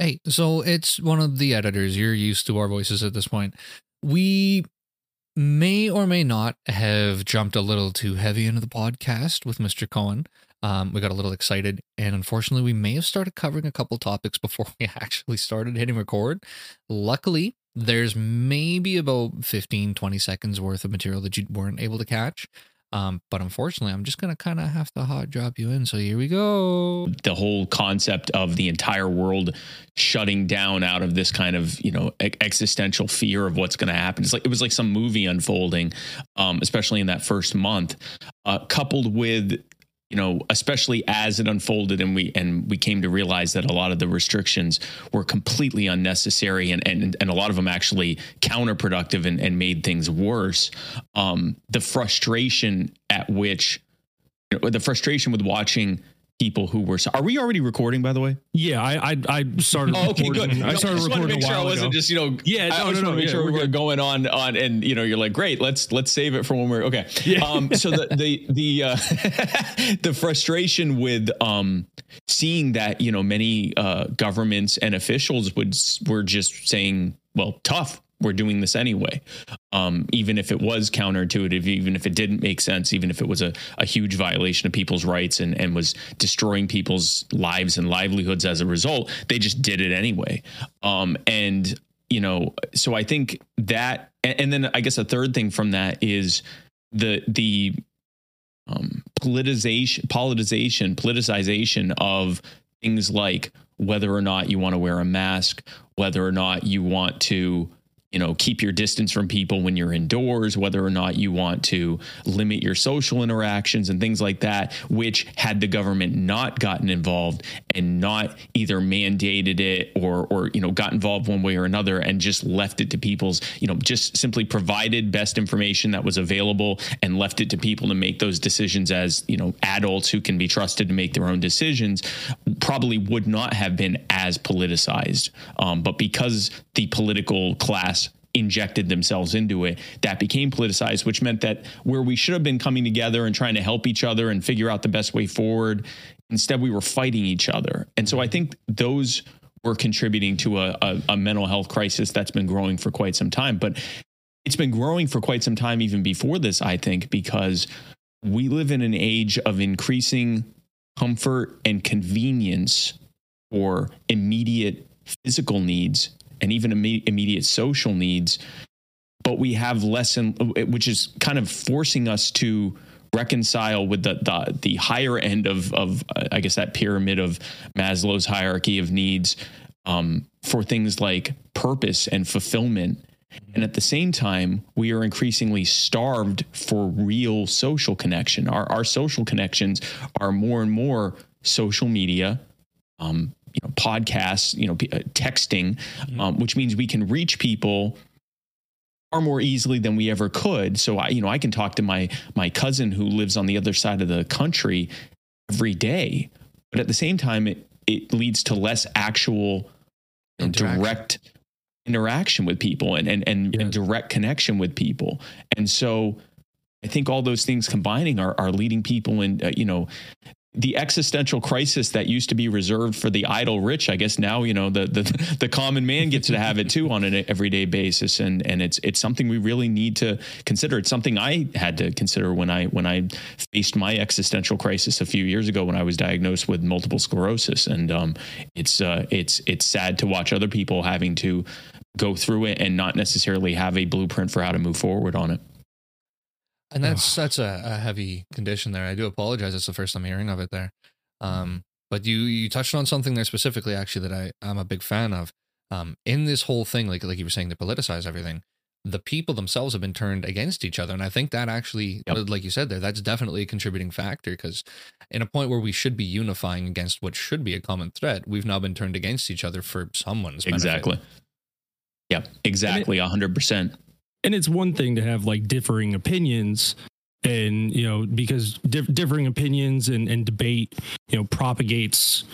Hey, so it's one of the editors. You're used to our voices at this point. We may or may not have jumped a little too heavy into the podcast with Mr. Cohen. Um, we got a little excited, and unfortunately, we may have started covering a couple topics before we actually started hitting record. Luckily, there's maybe about 15, 20 seconds worth of material that you weren't able to catch. Um, but unfortunately, I'm just gonna kind of have to hot drop you in. So here we go. the whole concept of the entire world shutting down out of this kind of you know existential fear of what's going to happen it's like it was like some movie unfolding um, especially in that first month uh, coupled with you know especially as it unfolded and we and we came to realize that a lot of the restrictions were completely unnecessary and and, and a lot of them actually counterproductive and, and made things worse. Um, the frustration at which you know, the frustration with watching people who were are we already recording by the way Yeah, I I, I started. Oh, okay, good. recording- I No, started just wanted to recording make a sure I wasn't ago. just you know. Yeah, I no, just no, no, make yeah, sure we're we're good. going on on and you know you're like great. Let's let's save it for when we're okay. Yeah. Um. So the the the uh, the frustration with um seeing that you know many uh governments and officials would were just saying well tough we're doing this anyway um, even if it was counterintuitive, even if it didn't make sense, even if it was a, a huge violation of people's rights and, and was destroying people's lives and livelihoods as a result, they just did it anyway. Um, and, you know, so I think that, and, and then I guess a third thing from that is the, the, um, politicization, politicization, politicization of things like whether or not you want to wear a mask, whether or not you want to, you know, keep your distance from people when you're indoors, whether or not you want to limit your social interactions and things like that, which had the government not gotten involved and not either mandated it or or you know got involved one way or another and just left it to people's, you know, just simply provided best information that was available and left it to people to make those decisions as, you know, adults who can be trusted to make their own decisions, probably would not have been as politicized. Um, but because the political class injected themselves into it that became politicized which meant that where we should have been coming together and trying to help each other and figure out the best way forward instead we were fighting each other. And so i think those were contributing to a, a, a mental health crisis that's been growing for quite some time. But it's been growing for quite some time even before this i think because we live in an age of increasing comfort and convenience for immediate physical needs and even imme- immediate social needs but we have less in, which is kind of forcing us to reconcile with the the, the higher end of of uh, I guess that pyramid of Maslow's hierarchy of needs um, for things like purpose and fulfillment. And at the same time, we are increasingly starved for real social connection. Our our social connections are more and more social media, um, you know, podcasts, you know, p- uh, texting, um, which means we can reach people far more easily than we ever could. So I, you know, I can talk to my my cousin who lives on the other side of the country every day, but at the same time, it it leads to less actual you know, Interaction. direct interaction with people and and and, and direct connection with people. And so I think all those things combining are are leading people in uh, you know the existential crisis that used to be reserved for the idle rich, I guess now you know the the, the common man gets to have it too on an everyday basis, and and it's it's something we really need to consider. It's something I had to consider when I when I faced my existential crisis a few years ago when I was diagnosed with multiple sclerosis, and um, it's uh, it's it's sad to watch other people having to go through it and not necessarily have a blueprint for how to move forward on it. And that's that's a, a heavy condition there. I do apologize. It's the first I'm hearing of it there. Um, but you you touched on something there specifically, actually, that I I'm a big fan of. Um, in this whole thing, like like you were saying, to politicize everything. The people themselves have been turned against each other, and I think that actually, Yep. like you said there, that's definitely a contributing factor. Because in a point where we should be unifying against what should be a common threat, we've now been turned against each other for someone's benefit. Exactly. Yeah, exactly, a hundred percent. And it's one thing to have like differing opinions and you know because dif- differing opinions and, and debate you know propagates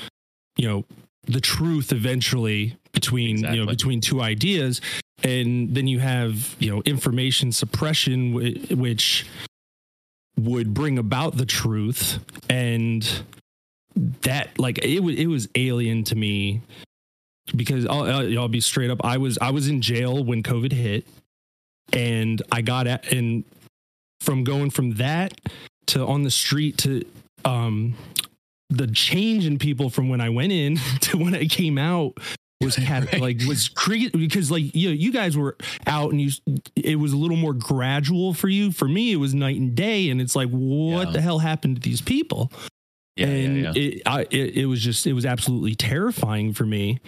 you know the truth eventually between you know between two ideas. And then you have you know information suppression whi- which would bring about the truth. And that like it was it was alien to me because I'll, I'll, I'll be straight up. I was I was in jail when COVID hit, and I got at and from going from that to on the street to um the change in people from when I went in to when I came out was cap- Right. like was crazy because like you you guys were out and you it was a little more gradual for you for me it was night and day and it's like what Yeah. the hell happened to these people Yeah, and yeah, yeah. It, I, it it was just it was absolutely terrifying for me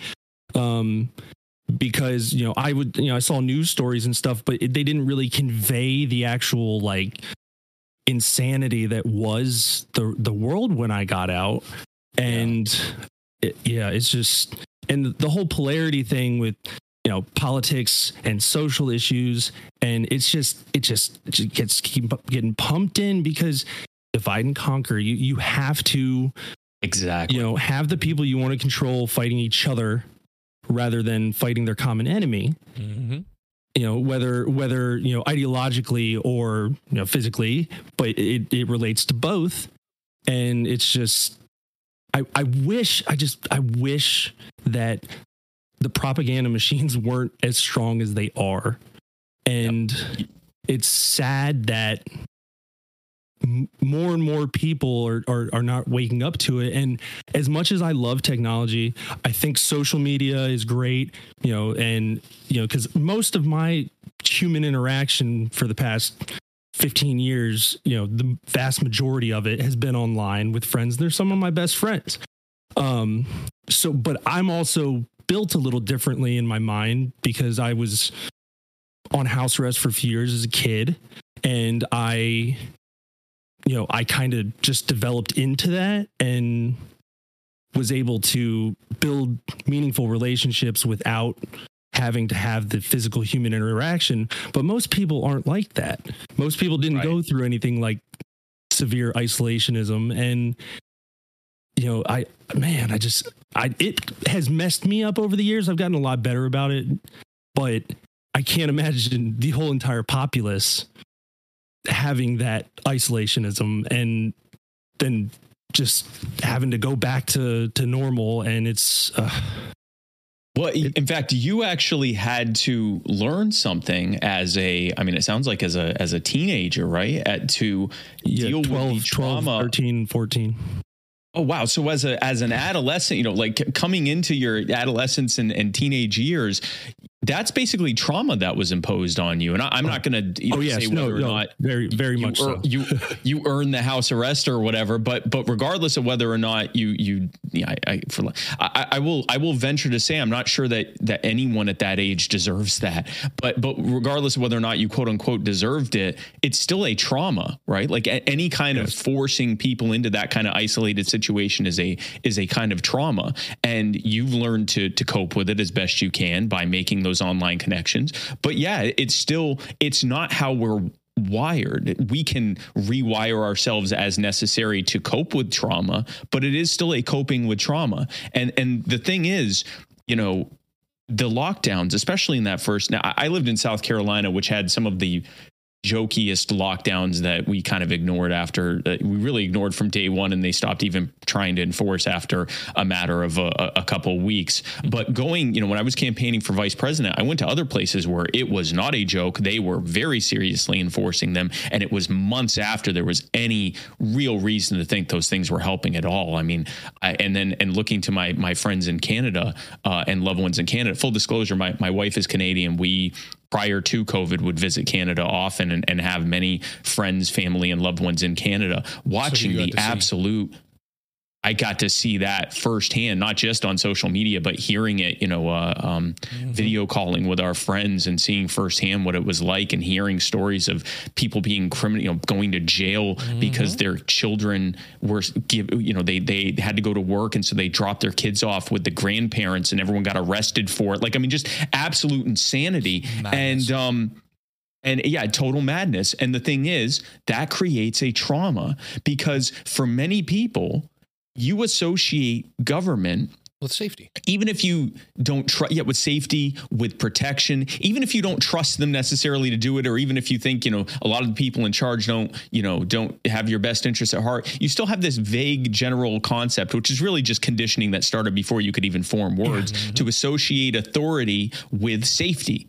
um because you know i would you know i saw news stories and stuff but it, they didn't really convey the actual like insanity that was the the world when i got out. And it, yeah it's just and the whole polarity thing with you know politics and social issues and it's just it just, it just gets keep getting pumped in because divide and conquer. You you have to exactly. you know have the people you want to control fighting each other rather than fighting their common enemy. Mm-hmm. you know whether whether you know ideologically or you know physically but it, it relates to both. And it's just i i wish i just i wish that the propaganda machines weren't as strong as they are. And it's sad that more and more people are, are are not waking up to it. And as much as i love technology i think social media is great you know and you know because most of my human interaction for the past 15 years you know the vast majority of it has been online with friends. They're some of my best friends. Um so but i'm also built a little differently in my mind because i was on house arrest for a few years as a kid and i you know i kind of just developed into that and was able to build meaningful relationships without having to have the physical human interaction. But most people aren't like that. Most people didn't Right. go through anything like severe isolationism. And you know i man i just i it has messed me up over the years. I've gotten a lot better about it. But i can't imagine the whole entire populace having that isolationism and then just having to go back to to normal and it's uh, Well, in fact, you actually had to learn something as a. I mean, it sounds like as a as a teenager, right? At to yeah, deal 12, with the 12 trauma. 13 14 Oh wow! So as a as an adolescent, you know, like coming into your adolescence and, and teenage years, that's basically trauma that was imposed on you. And I, I'm not going to oh, oh yes say no, whether or no not very very you, much so you you earn the house arrest or whatever. But but regardless of whether or not you you yeah, I, I for I, I will I will venture to say I'm not sure that that anyone at that age deserves that. But but regardless of whether or not you quote unquote deserved it, it's still a trauma, right? Like a, any kind of forcing people into that kind of isolated situation is a is a kind of trauma, and you've learned to to cope with it as best you can by making those online connections. But yeah, it's still it's not how we're wired. We can rewire ourselves as necessary to cope with trauma, but it is still a coping with trauma. And and the thing is, you know, the lockdowns, especially in that first. Now, I I lived in South Carolina, which had some of the jokiest lockdowns that we kind of ignored after that we really ignored from day one and they stopped even trying to enforce after a matter of a, a couple weeks. But going you know when i was campaigning for vice president i went to other places where it was not a joke. They were very seriously enforcing them and it was months after there was any real reason to think those things were helping at all. I mean I, and then and looking to my my friends in canada uh, and loved ones in canada full disclosure my, my wife is canadian. We prior to COVID would visit Canada often and, and have many friends, family, and loved ones in Canada watching got the absolute. I got to see that firsthand, not just on social media, but hearing it, you know, uh, um, video calling with our friends and seeing firsthand what it was like and hearing stories of people being criminal, you know, going to jail because their children were give, you know, they, they had to go to work. And so they dropped their kids off with the grandparents and everyone got arrested for it. Like, I mean, just absolute insanity. Madness. And, um, and yeah, total madness. And the thing is, that creates a trauma because for many people, you associate government with safety. even if you don't trust yeah with safety with protection even if you don't trust them necessarily to do it or even if you think you know a lot of the people in charge don't you know don't have your best interests at heart you still have this vague general concept which is really just conditioning that started before you could even form words mm-hmm. to associate authority with safety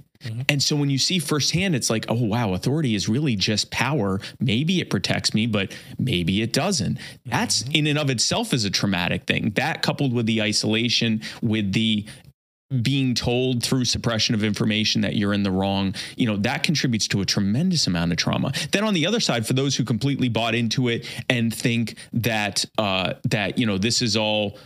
and so when you see firsthand, it's like, oh, wow, authority is really just power. Maybe it protects me, but maybe it doesn't. That's in and of itself is a traumatic thing. That coupled with the isolation, with the being told through suppression of information that you're in the wrong, you know, that contributes to a tremendous amount of trauma. Then on the other side, for those who completely bought into it and think that uh that, you know, this is all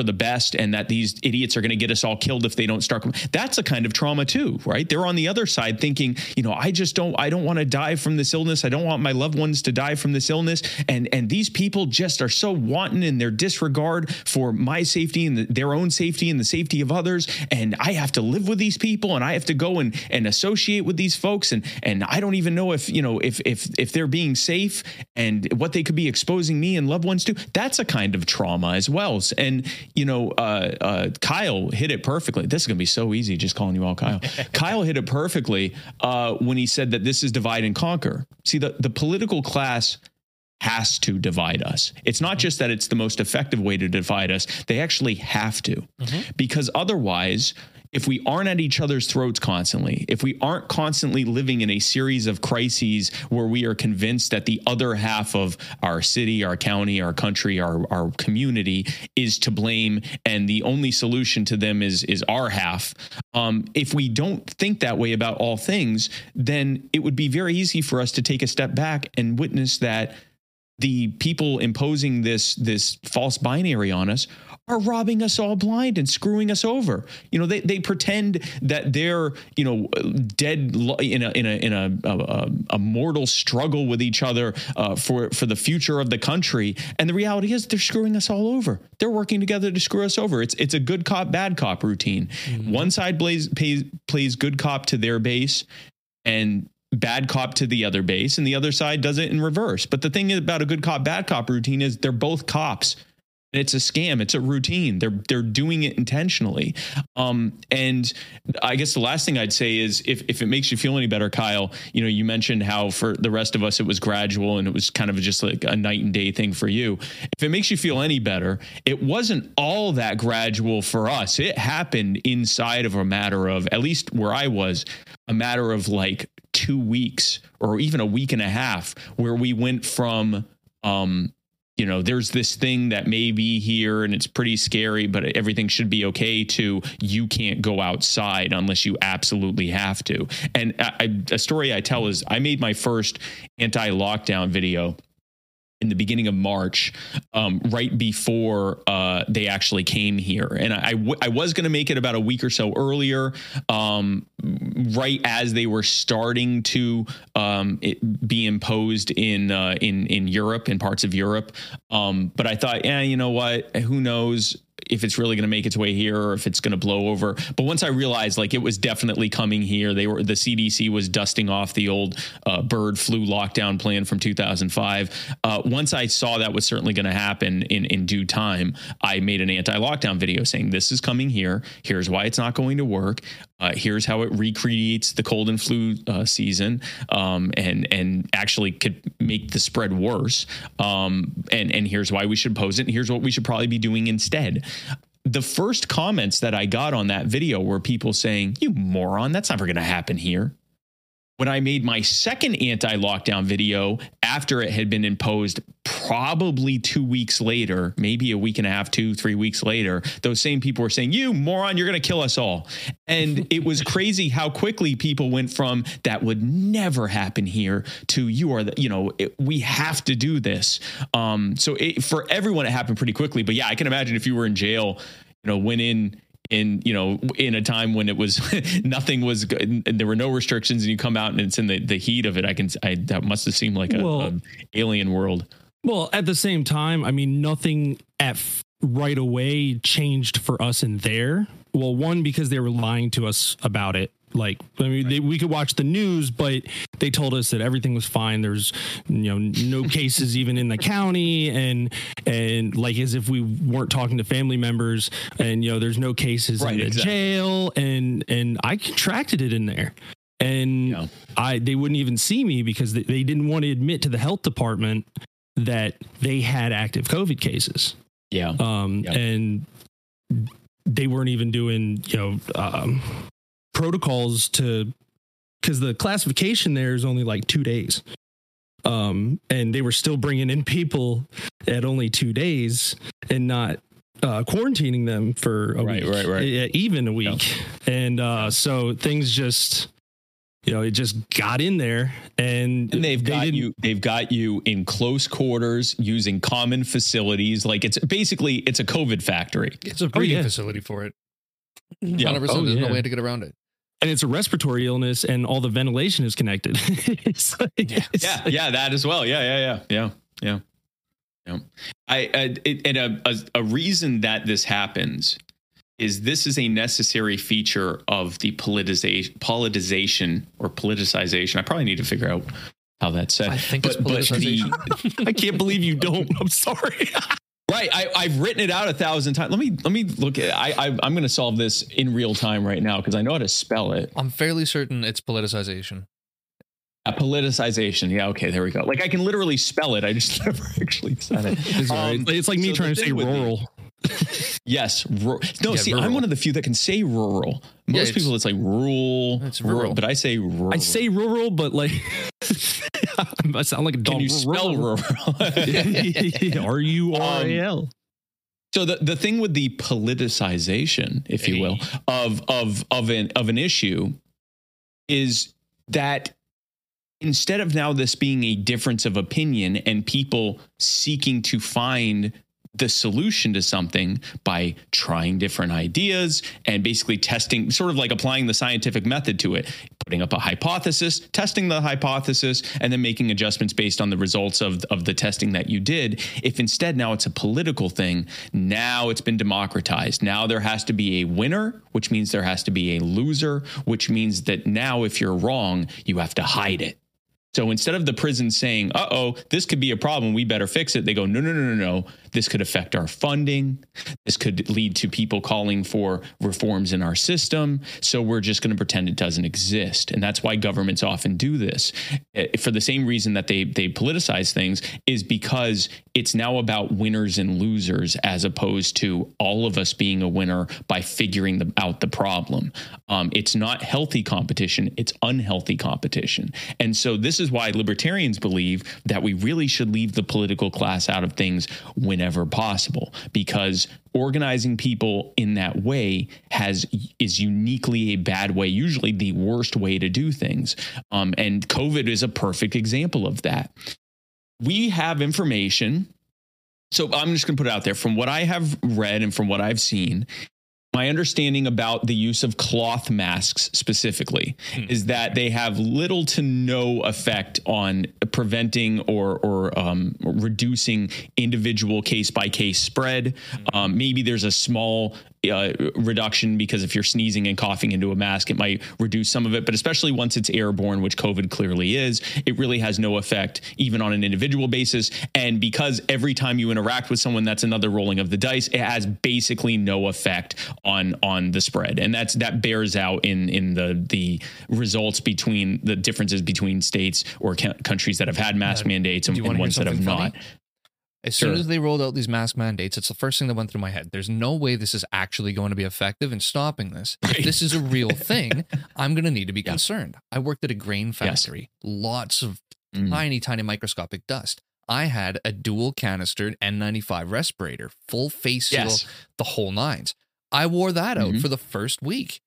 for the best and that these idiots are going to get us all killed if they don't start that's a kind of trauma too right? They're on the other side thinking you know i just don't i don't want to die from this illness. I don't want my loved ones to die from this illness. And and these people just are so wanton in their disregard for my safety and the, their own safety and the safety of others. And i have to live with these people and i have to go and and associate with these folks. And and i don't even know if you know if if if they're being safe and what they could be exposing me and loved ones to. That's a kind of trauma as well. And you know, uh, uh, Kyle hit it perfectly. This is going to be so easy just calling you all Kyle. Kyle hit it perfectly uh, when he said that this is divide and conquer. See, the, the political class has to divide us. It's not just that it's the most effective way to divide us, they actually have to. Because otherwise, if we aren't at each other's throats constantly, if we aren't constantly living in a series of crises where we are convinced that the other half of our city, our county, our country, our, our community is to blame and the only solution to them is is our half. Um, if we don't think that way about all things, then it would be very easy for us to take a step back and witness that the people imposing this this false binary on us are robbing us all blind and screwing us over. You know, they, they pretend that they're you know dead in a in a in a a, a mortal struggle with each other uh, for for the future of the country, and the reality is they're screwing us all over. They're working together to screw us over. It's it's a good cop bad cop routine. One side plays pays, plays good cop to their base, and bad cop to the other base and the other side does it in reverse. But the thing about a good cop bad cop routine is they're both cops. It's a scam. It's a routine. They're they're doing it intentionally. Um, and I guess the last thing I'd say is if if it makes you feel any better, Kyle, you know, you mentioned how for the rest of us it was gradual and it was kind of just like a night and day thing for you. If it makes you feel any better, it wasn't all that gradual for us. It happened inside of a matter of at least where I was, a matter of like two weeks or even a week and a half, where we went from um you know, there's this thing that may be here and it's pretty scary, but everything should be okay to you can't go outside unless you absolutely have to. And a story I tell is I made my first anti lockdown video in the beginning of March, um, right before uh, they actually came here. And I, I, w- I was going to make it about a week or so earlier, um, right as they were starting to um, be imposed in uh, in in Europe, in parts of Europe. Um, but I thought, yeah, you know what? Who knows? If it's really going to make its way here or if it's going to blow over. But once I realized like it was definitely coming here, they were the CDC was dusting off the old uh, bird flu lockdown plan from 2005. Uh, once I saw that was certainly going to happen in in due time, I made an anti-lockdown video saying this is coming here. Here's why it's not going to work. Uh, here's how it recreates the cold and flu uh, season, um, and and actually could make the spread worse. Um, and and here's why we should pose it. And here's what we should probably be doing instead. The first comments that I got on that video were people saying, "You moron! That's never going to happen here." When I made my second anti-lockdown video after it had been imposed, probably two weeks later, maybe a week and a half, two, three weeks later, those same people were saying, You moron, you're going to kill us all. And it was crazy how quickly people went from that would never happen here to you are, the, you know, it, we have to do this. Um, so it, for everyone, it happened pretty quickly. But yeah, I can imagine if you were in jail, you know, went in in you know in a time when it was nothing was good and there were no restrictions and you come out and it's in the, the heat of it. I can i that must have seemed like a, Well- a alien world. Well, at the same time, I mean, nothing at f- right away changed for us in there. Well, one because they were lying to us about it, like I mean, they, we could watch the news, but they told us that everything was fine. There's you know no cases even in the county, and and like as if we weren't talking to family members, and you know there's no cases Right, in the exactly. jail, and and I contracted it in there, and Yeah. I they wouldn't even see me because they, they didn't want to admit to the health department that they had active COVID cases Yeah. um, Yep. and they weren't even doing you know um, protocols to because the classification there is only like two days um, and they were still bringing in people at only two days and not uh, quarantining them for a Right, week, right, right. Yeah, even a week, and uh, so things just, you know, it just got in there, and, And they've they got didn't- you. They've got you in close quarters using common facilities. Like it's basically it's a COVID factory. It's a breeding yeah. facility for it. Yeah. 100%. Oh, There's yeah. no way to get around it. And it's a respiratory illness, and all the ventilation is connected. it's like, it's Yeah, like- yeah, that as well. Yeah, yeah, yeah, yeah, yeah, yeah. I, I it, and a, a a reason that this happens is this is a necessary feature of the politicization, politicization or politicization. I probably need to figure out how that's said. I think it's But- but the- politicization. I can't believe you don't. I'm sorry. Right, I, I've written it out a thousand times. Let me let me look at. I, I I'm going to solve this in real time right now because I know how to spell it. I'm fairly certain it's politicization. A politicization. Yeah, okay, there we go. Like I can literally spell it. I just never actually said it. It's, all right. Um, it's like me so trying to say thing the- rural. Yes. ru- No, Yeah, see, rural. I'm one of the few that can say rural. Yeah, Most it's- people, it's like rural. It's rural. but I say rural. I say rural, but like I sound like a dog. Can you spell rural? R U um, R A L. Are you on? So the, the thing with the politicization, if you will, of of of an of an issue is that instead of now this being a difference of opinion and people seeking to find the solution to something by trying different ideas and basically testing sort of like applying the scientific method to it. Putting up a hypothesis testing the hypothesis and then making adjustments based on the results of, of the testing that you did. If instead now it's a political thing now it's been democratized. Now there has to be a winner which means there has to be a loser which means that now if you're wrong you have to hide it. So instead of the prison saying, uh oh, this could be a problem, we better fix it, they go, no, no, no, no, no. This could affect our funding. This could lead to people calling for reforms in our system. So we're just going to pretend it doesn't exist. And that's why governments often do this. Eh, For the same reason that they, they politicize things, is because it's now about winners and losers as opposed to all of us being a winner by figuring the, out the problem. Um, it's not healthy competition, it's unhealthy competition. And so this is why libertarians believe that we really should leave the political class out of things whenever possible because organizing people in that way has is uniquely a bad way usually the worst way to do things. Um, and covid is a perfect example of that. We have information. So i'm just going to put it out there. From what i have read and from what i've seen my understanding about the use of cloth masks specifically Hmm. is that they have little to no effect on preventing or or um, reducing individual case by case spread. Hmm. Um, maybe there's a small uh, reduction because if you're sneezing and coughing into a mask, it might reduce some of it. But especially once it's airborne, which COVID clearly is, it really has no effect even on an individual basis. And because every time you interact with someone, that's another rolling of the dice. It has basically no effect on on the spread, and that's that bears out in in the the results between the differences between states or ca- countries that have had mask Uh, mandates and, and ones that have something not. As soon as they rolled out these mask mandates, it's the first thing that went through my head. There's no way this is actually going to be effective in stopping this. Right. If this is a real thing, I'm going to need to be Yeah. concerned. I worked at a grain factory, lots of Mm. tiny, tiny microscopic dust. I had a dual canistered N95 respirator, full face seal, Yes. the whole nines. I wore that out Mhm. for the first week.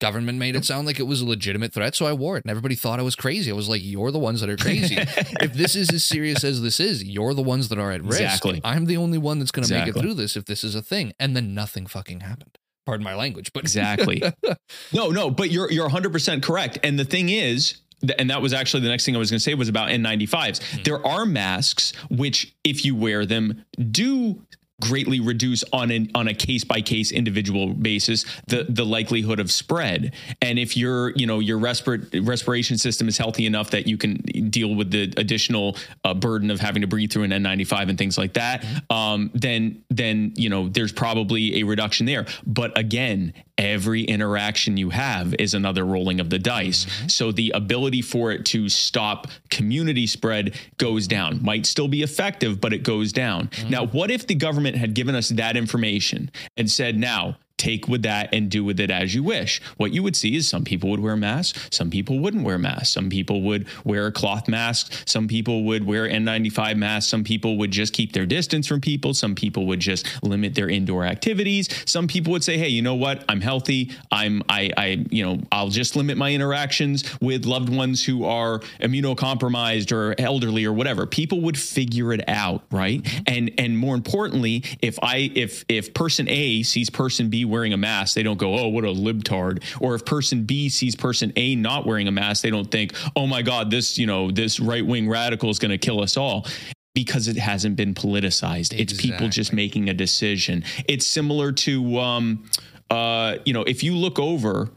Government made it sound like it was a legitimate threat, so I wore it, and everybody thought I was crazy. I was like, "You're the ones that are crazy. if this is as serious as this is, you're the ones that are at risk. Exactly. I'm the only one that's going to make it through this if this is a thing." And then nothing fucking happened. Pardon my language, but Exactly. No, no, but you're you're 100% correct. And the thing is, and that was actually the next thing I was going to say was about N95s. Hmm. There are masks which if you wear them do greatly reduce on an on a case by case individual basis the the likelihood of spread. And if your you know your respir- respiration system is healthy enough that you can deal with the additional uh, burden of having to breathe through an N95 and things like that um, then then you know there's probably a reduction there. But again every interaction you have is another rolling of the dice. Mm-hmm. So the ability for it to stop community spread goes down. Might still be effective but it goes down. Mm-hmm. Now what if the government had given us that information and said, now take with that and do with it as you wish. What you would see is some people would wear masks, some people wouldn't wear masks, some people would wear a cloth mask, some people would wear N95 masks, some people would just keep their distance from people, some people would just limit their indoor activities, some people would say, "Hey, you know what? I'm healthy. I'm I I you know, I'll just limit my interactions with loved ones who are immunocompromised or elderly or whatever." People would figure it out, right? And and more importantly, if I if if person A sees person B wearing a mask, they don't go, oh, what a libtard. Or if person B sees person A not wearing a mask, they don't think, oh my God, this, you know, this right wing radical is going to kill us all because it hasn't been politicized. It's people just making a decision. It's similar to, um, uh, you know, if you look over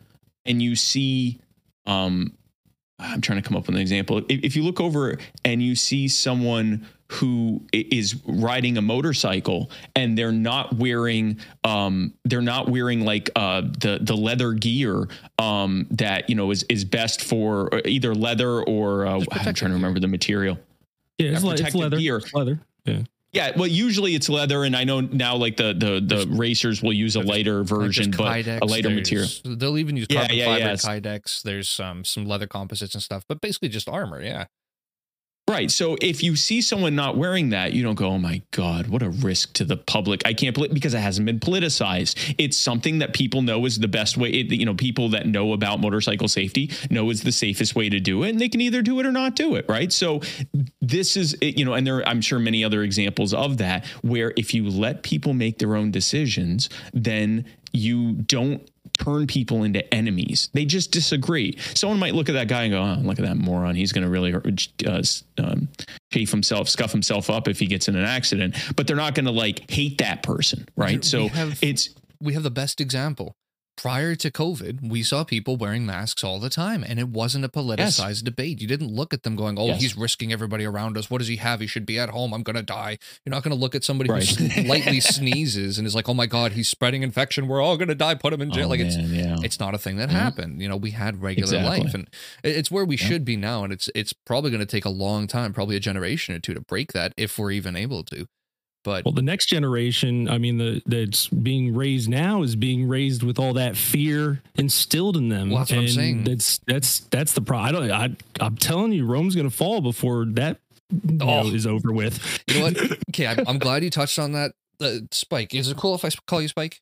and you see, um, I'm trying to come up with an example. If, if you look over and you see someone who i- is riding a motorcycle and they're not wearing um they're not wearing like uh the the leather gear um that you know is is best for uh, either leather or uh, I'm trying to remember the material. Yeah, it's, Yeah, le- it's leather. gear. It's leather. Yeah. Yeah, well, usually it's leather, and I know now like the the the racers will use a lighter version, but Kydex, a lighter material. They'll even use Yeah, yeah, fiber yeah. Kydex. There's um, some leather composites and stuff, but basically just armor. Yeah. Right. So if you see someone not wearing that, you don't go, "Oh my god, what a risk to the public." I can't believe because it hasn't been politicized. It's something that people know is the best way. It, you know, people that know about motorcycle safety know is the safest way to do it, and they can either do it or not do it. Right. So this is, you know, and there, I'm sure many other examples of that where if you let people make their own decisions, then you don't turn people into enemies. They just disagree. Someone might look at that guy and go, "Oh, look at that moron. He's going to really uh, um, chafe himself, scuff himself up if he gets in an accident." But they're not going to like hate that person, right? So have- it's We have the best example. Prior to COVID, we saw people wearing masks all the time, and it wasn't a politicized debate. You didn't look at them going, "Oh, Yes. he's risking everybody around us. What does he have? He should be at home. I'm gonna die." You're not gonna look at somebody Right. who lightly sneezes and is like, "Oh my god, he's spreading infection. We're all gonna die. Put him in jail." Oh, like it's yeah. it's not a thing that Mhm. happened. You know, we had regular Exactly. life, and it's where we Yeah. should be now. And it's it's probably going to take a long time, probably a generation or two, to break that if we're even able to. But Well, the next generation, I mean, the that's being raised now is being raised with all that fear instilled in them. Well, that's what I'm saying. That's that's that's the problem. I don't. I, I'm telling you, Rome's going to fall before that all Oh. is over with. you know what? Okay, I'm, I'm glad you touched on that. Uh, Spike, is it cool if I call you Spike?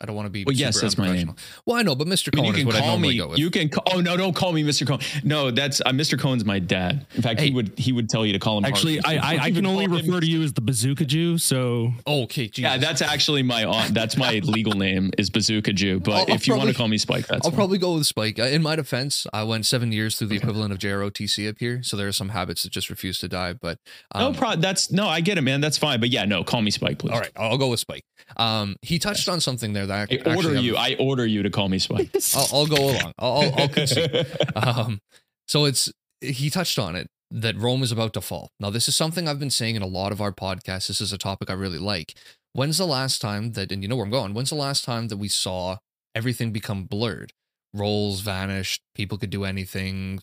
I don't want to be. Well, yes, that's my name. Well, I know, but Mr. I mean, Cohen you is can what I call normally me. go with. You can. Call, oh no, don't call me Mr. Cohen. No, that's uh, Mr. Cohen's my dad. In fact, Hey. he would he would tell you to call him. Actually, Harvey. I I, I can only call him- refer to you as the Bazooka Jew. So oh, okay, Jesus. Yeah, that's actually my aunt. That's my legal name is Bazooka Jew. But I'll- I'll if you want to call me Spike, that's I'll fine. probably go with Spike. Uh, In my defense, I went seven years through the equivalent of JROTC up here, so there are some habits that just refuse to die. But um, no, pro- that's no, I get it, man. That's fine. But yeah, no, call me Spike, please. all right, I'll go with Spike. Um, he touched on something there that I order you. I order you to call me Spike. I'll, I'll go along. I'll, I'll, I'll concede. um, so it's he touched on it that Rome is about to fall. Now, this is something I've been saying in a lot of our podcasts. This is a topic I really like. When's the last time that, and you know where I'm going? When's the last time that we saw everything become blurred? Roles vanished. People could do anything.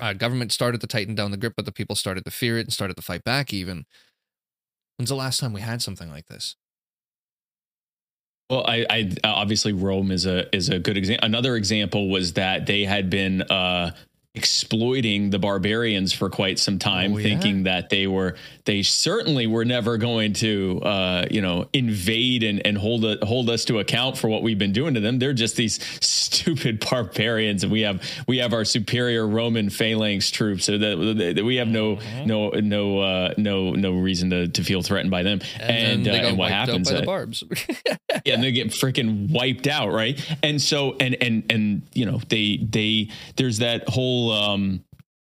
Uh, government started to tighten down the grip, but the people started to fear it and started to fight back. Even when's the last time we had something like this? Well, I, I obviously Rome is a is a good example. Another example was that they had been uh, exploiting the barbarians for quite some time, Oh, yeah? thinking that they were they certainly were never going to uh, you know invade and and hold a, hold us to account for what we've been doing to them. They're just these stupid barbarians, and we have we have our superior Roman phalanx troops, so that, that we have no Mm-hmm. no no uh, no no reason to to feel threatened by them. And, And uh, and what happens? by uh, the barbs. yeah, and they get freaking wiped out, right? And so and and and you know, they they there's that whole um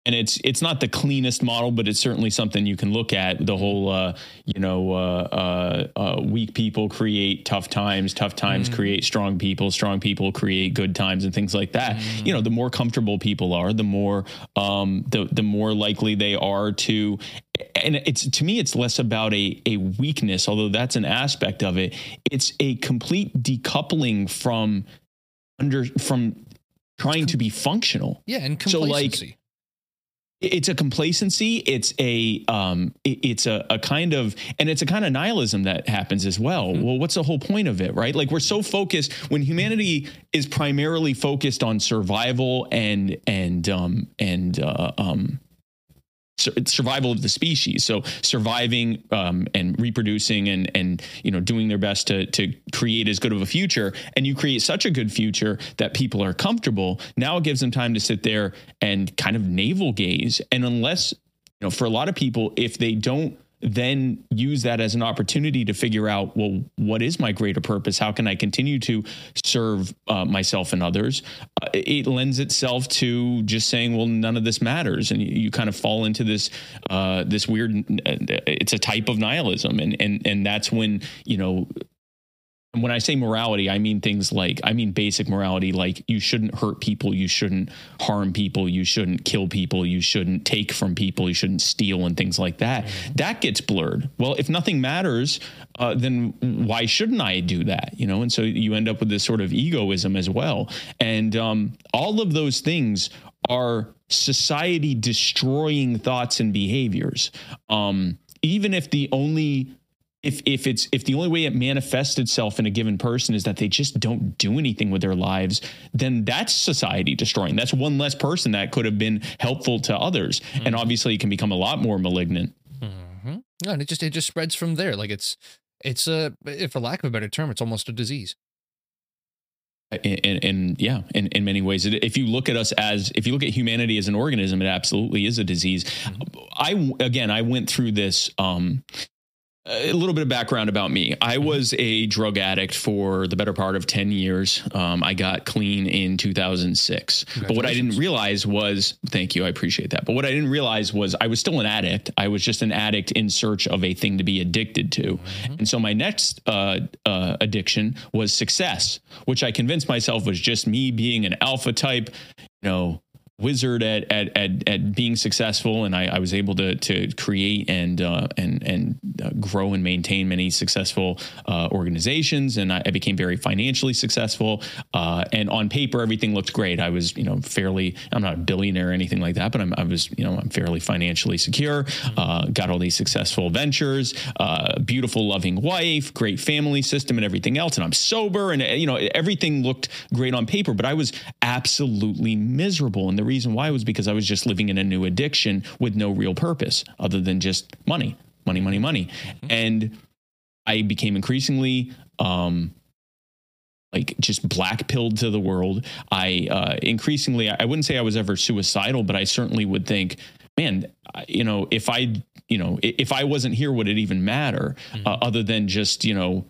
and it's it's not the cleanest model, but it's certainly something you can look at. The whole, uh, you know, uh, uh, uh weak people create tough times, tough times mm. create strong people, strong people create good times, and things like that. Mm. You know, the more comfortable people are, the more um, the the more likely they are to. And it's to me, it's less about a a weakness, although that's an aspect of it. It's a complete decoupling from under from trying to be functional. Yeah, and complacency. So like it's a complacency it's a um it's a, a kind of and it's a kind of nihilism that happens as well mm-hmm. well what's the whole point of it right like we're so focused when humanity is primarily focused on survival and and um and uh, um survival of the species. So surviving um, and reproducing and and you know doing their best to to create as good of a future. And you create such a good future that people are comfortable. Now it gives them time to sit there and kind of navel gaze. And unless you know, for a lot of people, if they don't then use that as an opportunity to figure out well what is my greater purpose? How can i continue to serve uh, myself and others? Uh, it lends itself to just saying well none of this matters. And you, you kind of fall into this uh, this weird it's a type of nihilism. And and and that's when you know when I say morality, I mean things like I mean basic morality, like you shouldn't hurt people, you shouldn't harm people, you shouldn't kill people, you shouldn't take from people, you shouldn't steal, and things like that. That gets blurred. Well, if nothing matters, uh, then why shouldn't I do that? You know, and so you end up with this sort of egoism as well, and um, all of those things are society destroying thoughts and behaviors. Um, even if the only if if it's if the only way it manifests itself in a given person is that they just don't do anything with their lives, then that's society destroying. That's one less person that could have been helpful to others, mm-hmm. and obviously it can become a lot more malignant. Mm-hmm. No, and it just it just spreads from there. Like it's it's a for lack of a better term, it's almost a disease. And, and, yeah, in, in many ways, if you look at us as, if you look at humanity as an organism, it absolutely is a disease. Mm-hmm. I, again, I went through this, um, a little bit of background about me. I mm-hmm. was a drug addict for the better part of 10 years. Um, I got clean in 2006. But what I didn't realize was, thank you, I appreciate that. But what I didn't realize was I was still an addict. I was just an addict in search of a thing to be addicted to. Mm-hmm. And so my next uh, uh, addiction was success, which I convinced myself was just me being an alpha type, you know, wizard at at at, at being successful, and I, I, was able to to create and uh, and and uh, grow and maintain many successful uh, organizations, and I, I, became very financially successful. Uh, and on paper, everything looked great. I was you know fairly. I'm not a billionaire or anything like that, but I'm, i was you know I'm fairly financially secure. Uh, got all these successful ventures, uh, beautiful, loving wife, great family system, and everything else. And I'm sober, and you know everything looked great on paper, but I was absolutely miserable. And the reason why was because I was just living in a new addiction with no real purpose other than just money, money, money, money. Mm-hmm. And I became increasingly um, like just black pilled to the world. I uh, increasingly, I wouldn't say I was ever suicidal, but I certainly would think, man, you know, if I, you know, if I wasn't here, would it even matter? Mm-hmm. Uh, other than just, you know,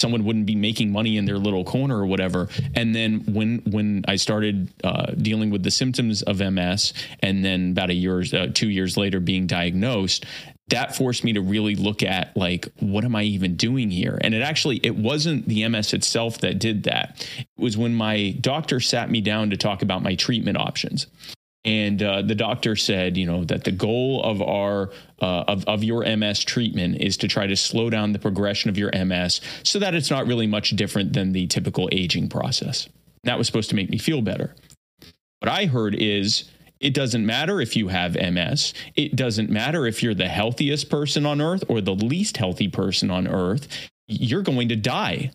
someone wouldn't be making money in their little corner or whatever. And then when when I started uh, dealing with the symptoms of MS, and then about a year, uh, two years later, being diagnosed, that forced me to really look at like what am i even doing here? And it actually it wasn't the ms itself that did that. It was when my doctor sat me down to talk about my treatment options and uh, the doctor said, you know, that the goal of our uh, of of your MS treatment is to try to slow down the progression of your MS so that it's not really much different than the typical aging process. That was supposed to make me feel better. What I heard is it doesn't matter if you have MS. It doesn't matter if you're the healthiest person on earth or the least healthy person on earth. You're going to die.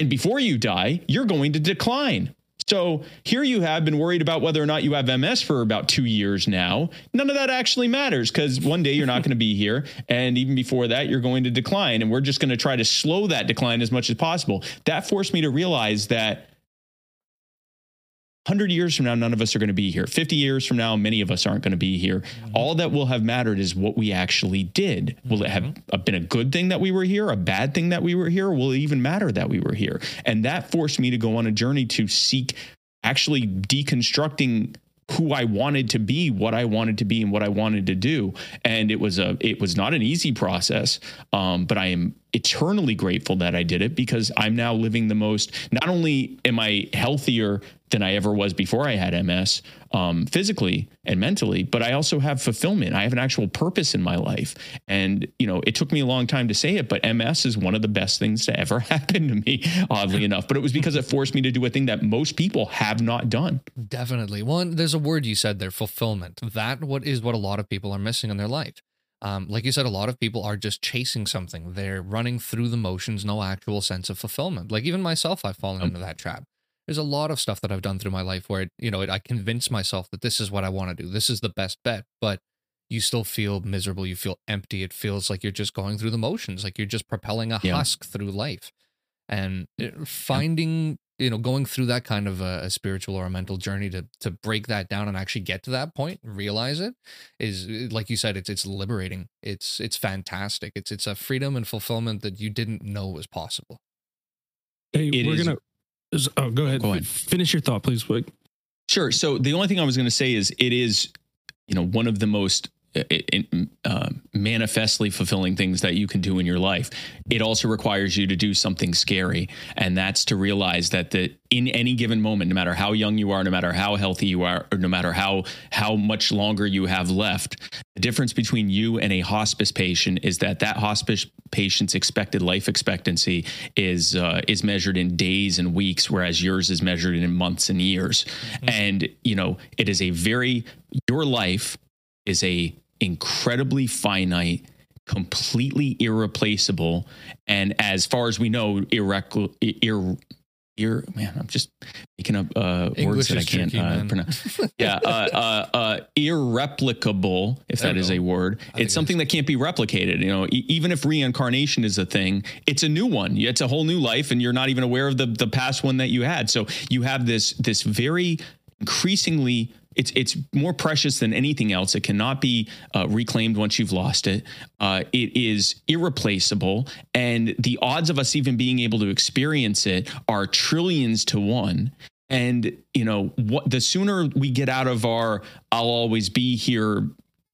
And before you die, you're going to decline. So here you have been worried about whether or not you have MS for about two years now. None of that actually matters because one day you're not going to be here. And even before that, you're going to decline. And we're just going to try to slow that decline as much as possible. That forced me to realize that 100 years from now, none of us are going to be here. 50 years from now, many of us aren't going to be here. Mm-hmm. All that will have mattered is what we actually did. Will mm-hmm. it have mm-hmm. been a good thing that we were here, a bad thing that we were here? Will it even matter that we were here? And that forced me to go on a journey to seek actually deconstructing who I wanted to be, what I wanted to be, and what I wanted to do. And it was a it was not an easy process, um, but I am eternally grateful that I did it because I'm now living the most. Not only am I healthier than I ever was before I had MS, um, physically and mentally, but I also have fulfillment. I have an actual purpose in my life, and you know, it took me a long time to say it, but MS is one of the best things to ever happen to me. Oddly enough, but it was because it forced me to do a thing that most people have not done. Definitely. One, there's a word you said there, fulfillment. That what is what a lot of people are missing in their life. Um, like you said, a lot of people are just chasing something. They're running through the motions, no actual sense of fulfillment. Like even myself, I've fallen into that trap. There's a lot of stuff that I've done through my life where, you know, it, I convince myself that this is what I want to do. This is the best bet, but you still feel miserable. You feel empty. It feels like you're just going through the motions, like you're just propelling a Yeah. husk through life. And uh, finding, you know, going through that kind of a, a spiritual or a mental journey to to break that down and actually get to that point, realize it, is uh, like you said, it's it's liberating. It's it's fantastic. It's it's a freedom and fulfillment that you didn't know was possible. Hey, It we're is- gonna. Oh, go ahead. Go ahead. Finish your thought, please. Quick. Sure. So the only thing I was going to say is it is, you know, one of the most uh, uh, manifestly fulfilling things that you can do in your life. It also requires you to do something scary, and that's to realize that the in any given moment, no matter how young you are, no matter how healthy you are, or no matter how how much longer you have left, the difference between you and a hospice patient is that that hospice patient's expected life expectancy is uh, is measured in days and weeks, whereas yours is measured in months and years. And you know, it is a very your life is a incredibly finite completely irreplaceable and as far as we know irrecl- ir, ir man i'm just making up uh, words that i can't tricky, uh, pronounce. Yeah uh, uh, uh, irreplicable if that is that we is go. a word. I it's something that can't be replicated you know e- even if reincarnation is a thing it's a new one. It's a whole new life and you're not even aware of the the past one that you had. So you have this this very increasingly it's it's more precious than anything else. It cannot be uh, reclaimed once you've lost it. Uh, it is irreplaceable, and the odds of us even being able to experience it are trillions to one. And you know what? The sooner we get out of our "I'll always be here"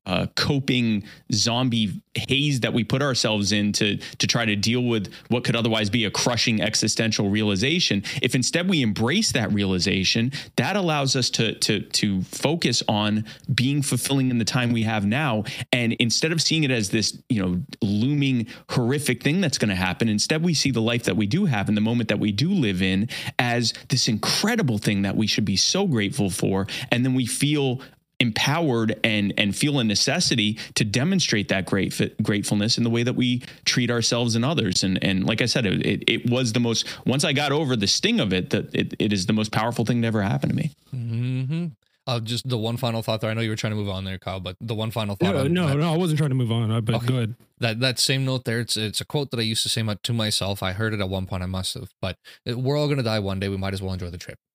uh, coping zombie haze that we put ourselves in to to try to deal with what could otherwise be a crushing existential realization. If instead we embrace that realization, that allows us to to to focus on being fulfilling in the time we have now, and instead of seeing it as this you know looming horrific thing that's going to happen, instead we see the life that we do have and the moment that we do live in as this incredible thing that we should be so grateful for, and then we feel empowered and and feel a necessity to demonstrate that great gratefulness in the way that we treat ourselves and others and and like I said it, it, it was the most once I got over the sting of it that it, it is the most powerful thing to ever happen to me Mm-hmm. Uh, just the one final thought there. I know you were trying to move on there, Kyle, but the one final thought. No, no, that, no. I wasn't trying to move on, uh, but Okay. go ahead. that that same note there. It's it's a quote that I used to say to myself. I heard it at one point. I must have, but we're all gonna die one day. We might as well enjoy the trip, right?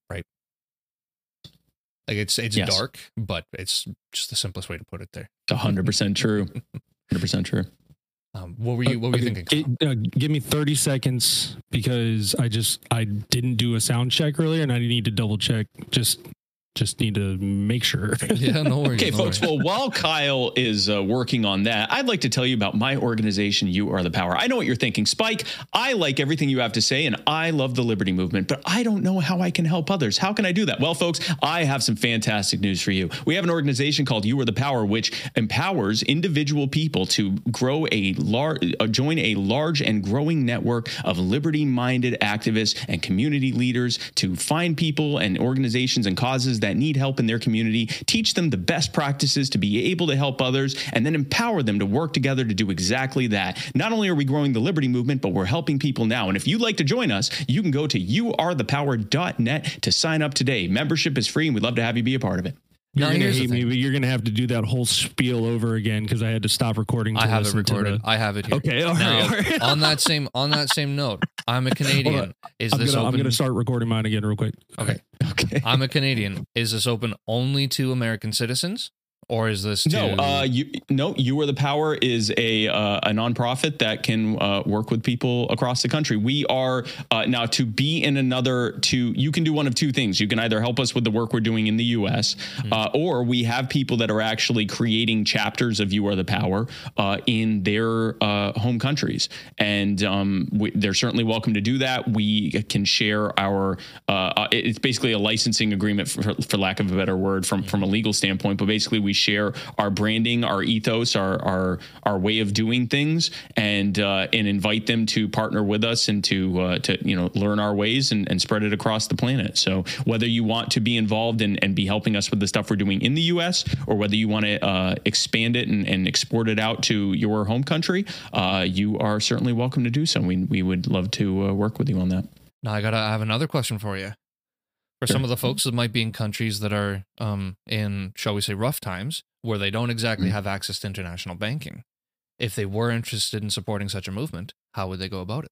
Like it's it's Yes. dark, but it's just the simplest way to put it there. It's 100% true 100% true Um, what were you What were you Okay, thinking? Kyle? gi- uh, give me 30 seconds because I just I didn't do a sound check earlier and I need to double check. Just just need to make sure. yeah, no worries. Okay, no folks. worries. Well, while Kyle is uh, working on that, I'd like to tell you about my organization, You Are the Power. I know what you're thinking, Spike. I like everything you have to say, and I love the liberty movement, but I don't know how I can help others. How can I do that? Well, folks, I have some fantastic news for you. We have an organization called You Are the Power, which empowers individual people to grow a large, uh, join a large and growing network of liberty-minded activists and community leaders to find people and organizations and causes that need help in their community, teach them the best practices to be able to help others, and then empower them to work together to do exactly that. Not only are we growing the liberty movement, but we're helping people now. And if you'd like to join us, you can go to youarethepower.net to sign up today. Membership is free, and we'd love to have you be a part of it. You're Now, gonna hate me, but you're gonna have to do that whole spiel over again because I had to stop recording. To I have it recorded. I have it here. Okay, all right. Now, all right. on that same on that same note, I'm a Canadian. Is I'm this gonna, I'm gonna start recording mine again real quick. Okay. Okay. I'm a Canadian. Is this open only to American citizens, or is this No, uh, you no, you are the power is a uh, a nonprofit that can uh, work with people across the country. We are uh, now to be in another to you can do one of two things. You can either help us with the work we're doing in the U.S. Uh, or we have people that are actually creating chapters of You Are the Power uh, in their uh, home countries, and um, we, they're certainly welcome to do that. We can share our. Uh, uh, it's basically a licensing agreement, for, for lack of a better word, from from a legal standpoint. But basically, we share our branding, our ethos, our our our way of doing things, and uh, and invite them to partner with us and to uh, to you know learn our ways and, and spread it across the planet. So whether you want to be involved and, and be helping us with the stuff we're doing in the U.S. or whether you want to uh, expand it and, and export it out to your home country, uh, you are certainly welcome to do so. We we would love to uh, work with you on that. Now I gotta I have another question for you. For Sure. some of the folks that might be in countries that are um in, shall we say, rough times, where they don't exactly Mhm. have access to international banking, if they were interested in supporting such a movement, how would they go about it?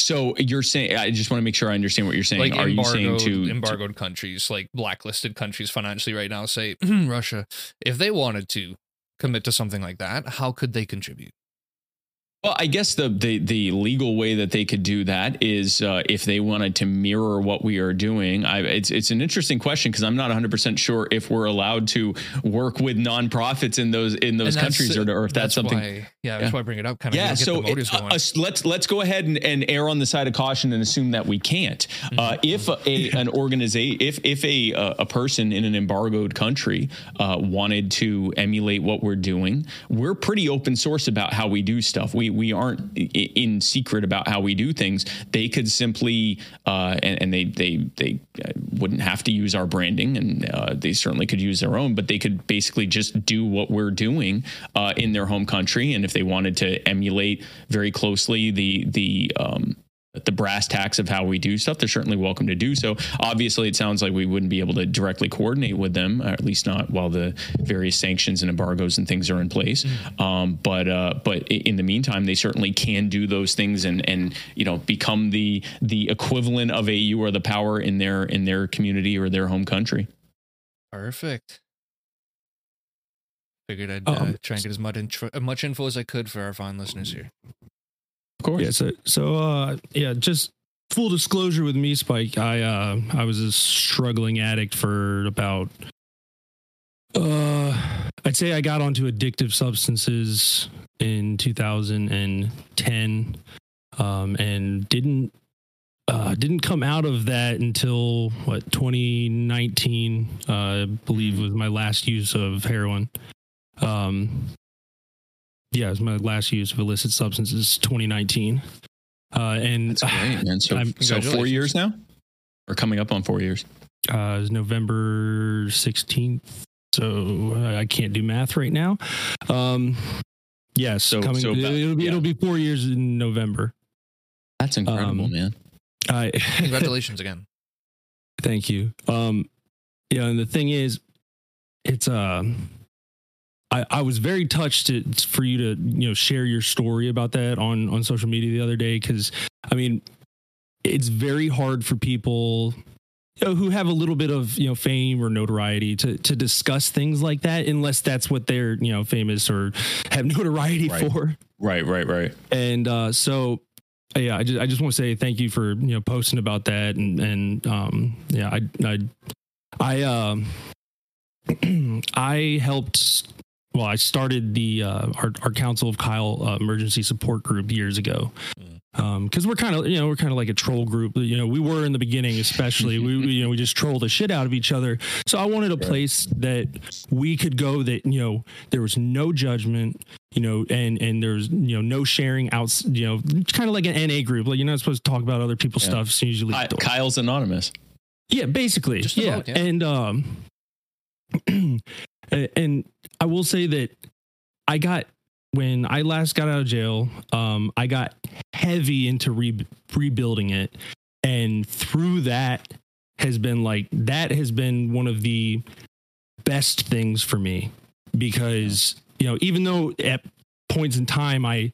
So you're saying I just want to make sure I understand what you're saying. Like are you saying embargoed, to embargoed countries, like blacklisted countries financially right now, say Russia, if they wanted to commit to something like that, how could they contribute? Well, I guess the, the the legal way that they could do that is uh, if they wanted to mirror what we are doing. I, it's it's an interesting question because I'm not 100 percent sure if we're allowed to work with nonprofits in those in those countries or, or if that's, something. Why, yeah, that's Yeah. why I bring it up. Kind of yeah, get so the motives it- going. us- let's let's go ahead and, and err on the side of caution and assume that we can't. Mm-hmm. Uh, if a, an organization, if if a uh, a person in an embargoed country uh, wanted to emulate what we're doing, we're pretty open source about how we do stuff. We we aren't in secret about how we do things. They could simply uh, and, and they they they uh, wouldn't have to use our branding, and uh, they certainly could use their own. But they could basically just do what we're doing uh, in their home country, and if they wanted to emulate very closely the the um, the brass tacks of how we do stuff, they're certainly welcome to do so. Obviously, it sounds like we wouldn't be able to directly coordinate with them, or at least not while the various sanctions and embargoes and things are in place. Um, but uh, but in the meantime, they certainly can do those things and and you know become the the equivalent of a You Are the Power in their in their community or their home country. Perfect. Figured I'd uh, Um, try and get as much intro, as much info as I could for our fine listeners here. Of course. Yeah. So, so uh, yeah, just full disclosure with me, Spike. I uh, I was a struggling addict for about. Uh, I'd say I got onto addictive substances in 2010, um, and didn't uh, didn't come out of that until what 2019. Uh, I believe was my last use of heroin. Um, yeah, it was my last use of illicit substances, 2019. Uh, and That's great, man. So, I'm- so four years now, or coming up on four years. uh, is November 16th. So uh, I can't do math right now. Um, yes, So- coming, so about- it'll be yeah. it'll be four years in November. That's incredible, Um, man. I Congratulations again. Thank you. Um, yeah, and the thing is, it's um, I I was very touched to, for you to you know share your story about that on on social media the other day because I mean, it's very hard for people. You know, who have a little bit of you know fame or notoriety to to discuss things like that unless that's what they're you know famous or have notoriety Right. for Right, right, right. and uh, so yeah, I just I just want to say thank you for you know posting about that and and um, yeah, I I I um I helped. Well, I started the uh, our our Council of Kyle uh, emergency support group years ago. Because we're kind of, you know, we're kind of like a troll group. You know, we were in the beginning, especially. we, we, you know, we just troll the shit out of each other. So I wanted a place that we could go that, you know, there was no judgment, you know, and and there's you know no sharing out, you know, kind of like an NA group. Like you're not supposed to talk about other people's Yeah. stuff. Usually, Ky- Kyle's anonymous. yeah, basically, Just yeah. yeah. And um, and I will say that I got when I last got out of jail, um, I got heavy into re- rebuilding it, and through that has been like that has been one of the best things for me because you know even though at points in time I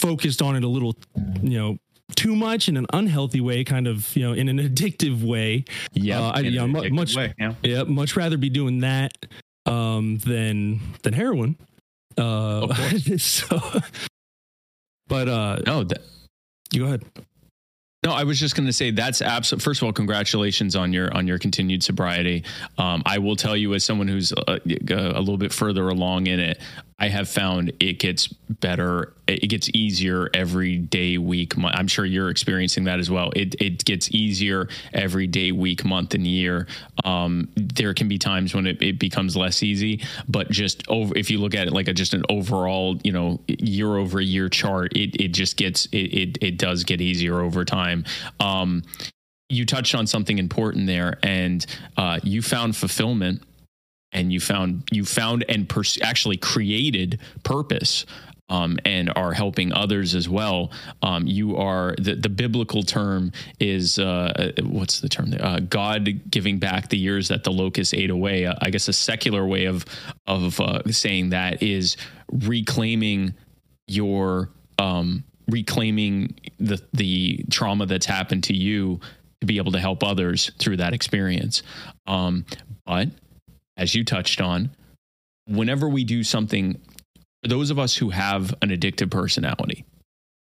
focused on it a little, you know, too much in an unhealthy way, kind of you know in an addictive way. Yeah, Uh, I- in yeah, an mu- addictive much- way, yeah. Yeah, much rather be doing that um, than than heroin. Uh, so, but uh, No, that, you go ahead. No, I was just going to say that's absolute. First of all, congratulations on your on your continued sobriety. Um, I will tell you, as someone who's a, a little bit further along in it, I have found it gets better. It gets easier every day, week. Month. I'm sure you're experiencing that as well. It it gets easier every day, week, month, and year. Um, there can be times when it, it becomes less easy, but just over if you look at it like a, just an overall, you know, year over year chart, it it just gets it it, it does get easier over time. Um, you touched on something important there, and uh, you found fulfillment, and you found you found and pers- actually created purpose. Um, and are helping others as well. Um, you are the, the biblical term is uh, what's the term? Uh, God giving back the years that the locust ate away. Uh, I guess a secular way of of uh, saying that is reclaiming your um, reclaiming the the trauma that's happened to you to be able to help others through that experience. Um, but as you touched on, whenever we do something, those of us who have an addictive personality,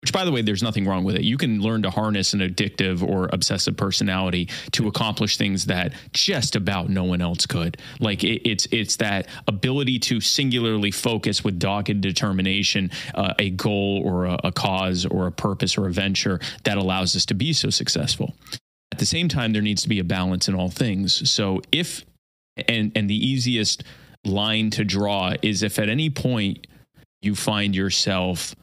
which by the way, there's nothing wrong with it. You can learn to harness an addictive or obsessive personality to accomplish things that just about no one else could. Like it, it's it's that ability to singularly focus with dogged determination uh, a goal or a, a cause or a purpose or a venture that allows us to be so successful. At the same time, there needs to be a balance in all things. So if and and the easiest line to draw is if at any point you find yourself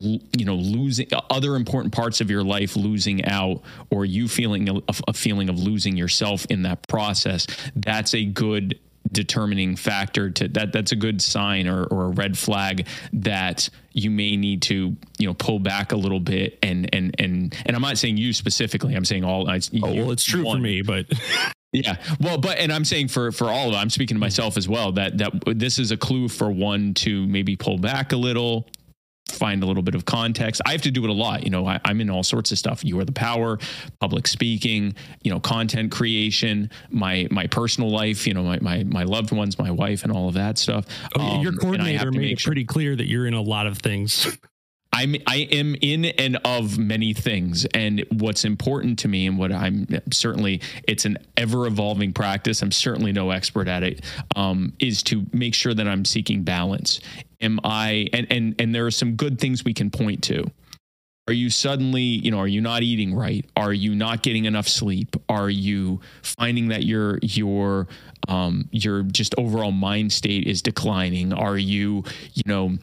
you know losing other important parts of your life losing out or you feeling a, a feeling of losing yourself in that process that's a good determining factor to that that's a good sign or, or a red flag that you may need to you know pull back a little bit and and and and I'm not saying you specifically I'm saying all I, Oh, well, it's true for me, but Yeah. Well, but and I'm saying for for all of it, I'm speaking to myself as well that that this is a clue for one to maybe pull back a little, find a little bit of context. I have to do it a lot. You know, I, I'm in all sorts of stuff. You are the power, public speaking, you know, content creation, my my personal life, you know, my my my loved ones, my wife, and all of that stuff. oh, your Um, have coordinator made it sure- pretty clear that you're in a lot of things. I'm I am in and of many things, and what's important to me, and what I'm certainly it's an ever evolving practice. I'm certainly no expert at it. Um, is to make sure that I'm seeking balance. Am I and and and there are some good things we can point to. Are you suddenly, you know, are you not eating right? Are you not getting enough sleep? Are you finding that your your um your just overall mind state is declining? Are you, you know,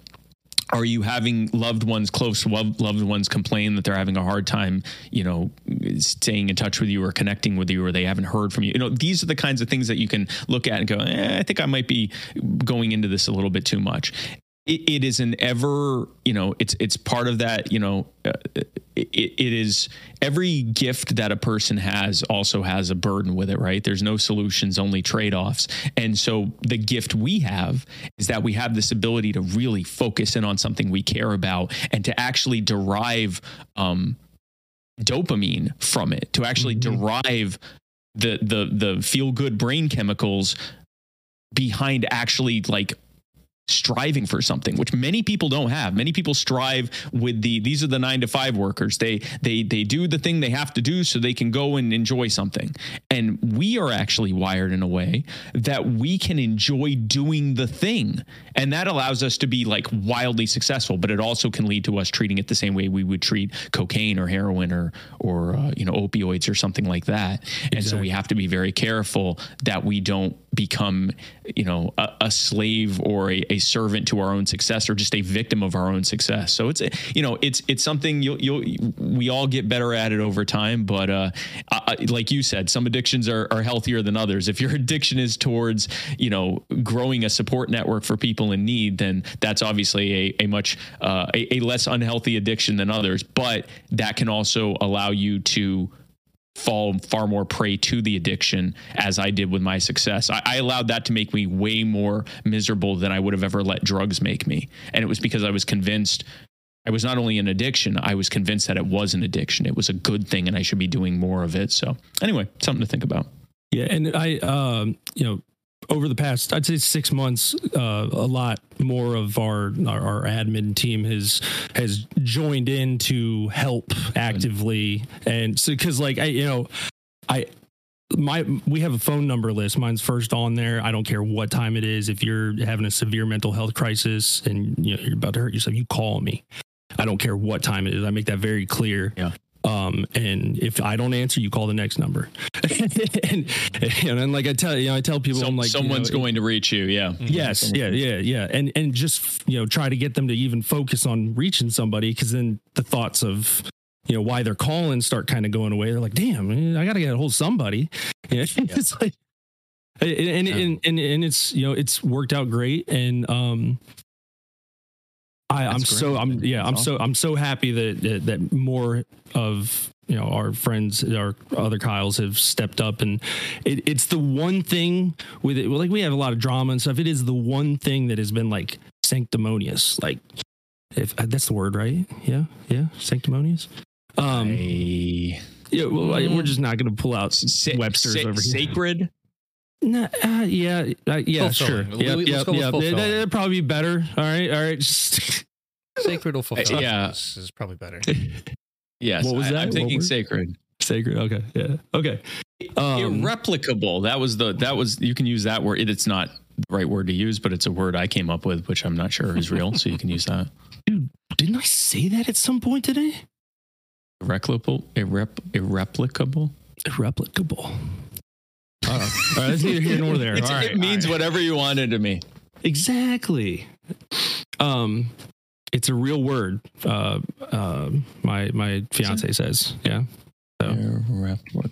are you having loved ones close loved, ones complain that they're having a hard time you know staying in touch with you or connecting with you or they haven't heard from you? You know these are the kinds of things that you can look at and go eh, i think i might be going into this a little bit too much it, it is an ever you know it's it's part of that you know uh, it, it is every gift that a person has also has a burden with it right there's no solutions only trade-offs and so the gift we have is that we have this ability to really focus in on something we care about and to actually derive um, dopamine from it to actually Mhm. derive the the the feel good brain chemicals behind actually like striving for something which many people don't have. Many people strive with the these are the 9 to 5 workers. They they they do the thing they have to do so they can go and enjoy something. And we are actually wired in a way that we can enjoy doing the thing. And that allows us to be like wildly successful but it also can lead to us treating it the same way we would treat cocaine or heroin or or uh, you know opioids or something like that. And so we have to be very careful that we don't become you know a, a slave or a, a servant to our own success or just a victim of our own success. So it's you know it's it's something you'll you'll we all get better at it over time but uh I, like you said some addictions are, are healthier than others. If your addiction is towards you know growing a support network for people in need then that's obviously a, a much uh, a, a less unhealthy addiction than others but that can also allow you to fall far more prey to the addiction as I did with my success. I, I allowed that to make me way more miserable than I would have ever let drugs make me. And it was because I was convinced I was not only an addiction, I was convinced that it was an addiction. It was a good thing and I should be doing more of it. So, anyway, something to think about. Yeah, and I, um, you know, over the past, I'd say six months, uh, a lot more of our, our our admin team has has joined in to help actively, and so because like I, you know, I my we have a phone number list. Mine's first on there. I don't care what time it is. If you're having a severe mental health crisis and you know you're about to hurt yourself, you call me. I don't care what time it is. I make that very clear. Yeah. Um, and if I don't answer, you call the next number. and, and, and like I tell you know, I tell people, Some, I'm like, someone's you know, going to reach you. Yeah. Yes, yeah, yeah, yeah, and and just you know try to get them to even focus on reaching somebody because then the thoughts of you know why they're calling start kind of going away. They're like, damn, I got to get a hold of somebody. You know, It's like, and and, Yeah. and and and it's you know it's worked out great, and um, I I'm That's so. I'm yeah I'm That's so I'm so happy that that, that more of you know our friends our other kyles have stepped up and it, it's the one thing with it like we have a lot of drama and stuff. It is the one thing that has been like sanctimonious. Like if uh, that's the word right? Yeah yeah sanctimonious? Um I- yeah well, I- we're just not going to pull out Sa- webster's sa- over here. sacred. Nah, uh, yeah uh, yeah sure Fulfilling. yeah let's yeah go with yeah fulfilling. That- that'd probably be better all right all right just Sacred or fulfilling yeah. is, is probably better. Yes. What was I, that? I'm thinking word? sacred. sacred okay yeah okay um, Irreplicable. That was the, that was, you can use that word. It, it's not the right word to use, but it's a word I came up with, which I'm not sure is real. so you can use that. dude didn't i say that at some point today Irreplicable. Irrep, irreplicable. irreplicable. All right, all right that's neither here nor there. All right, it means all right. whatever you wanted to me. exactly. Um, it's a real word. Uh, uh, my my fiance says, yeah. So, Irreplicable.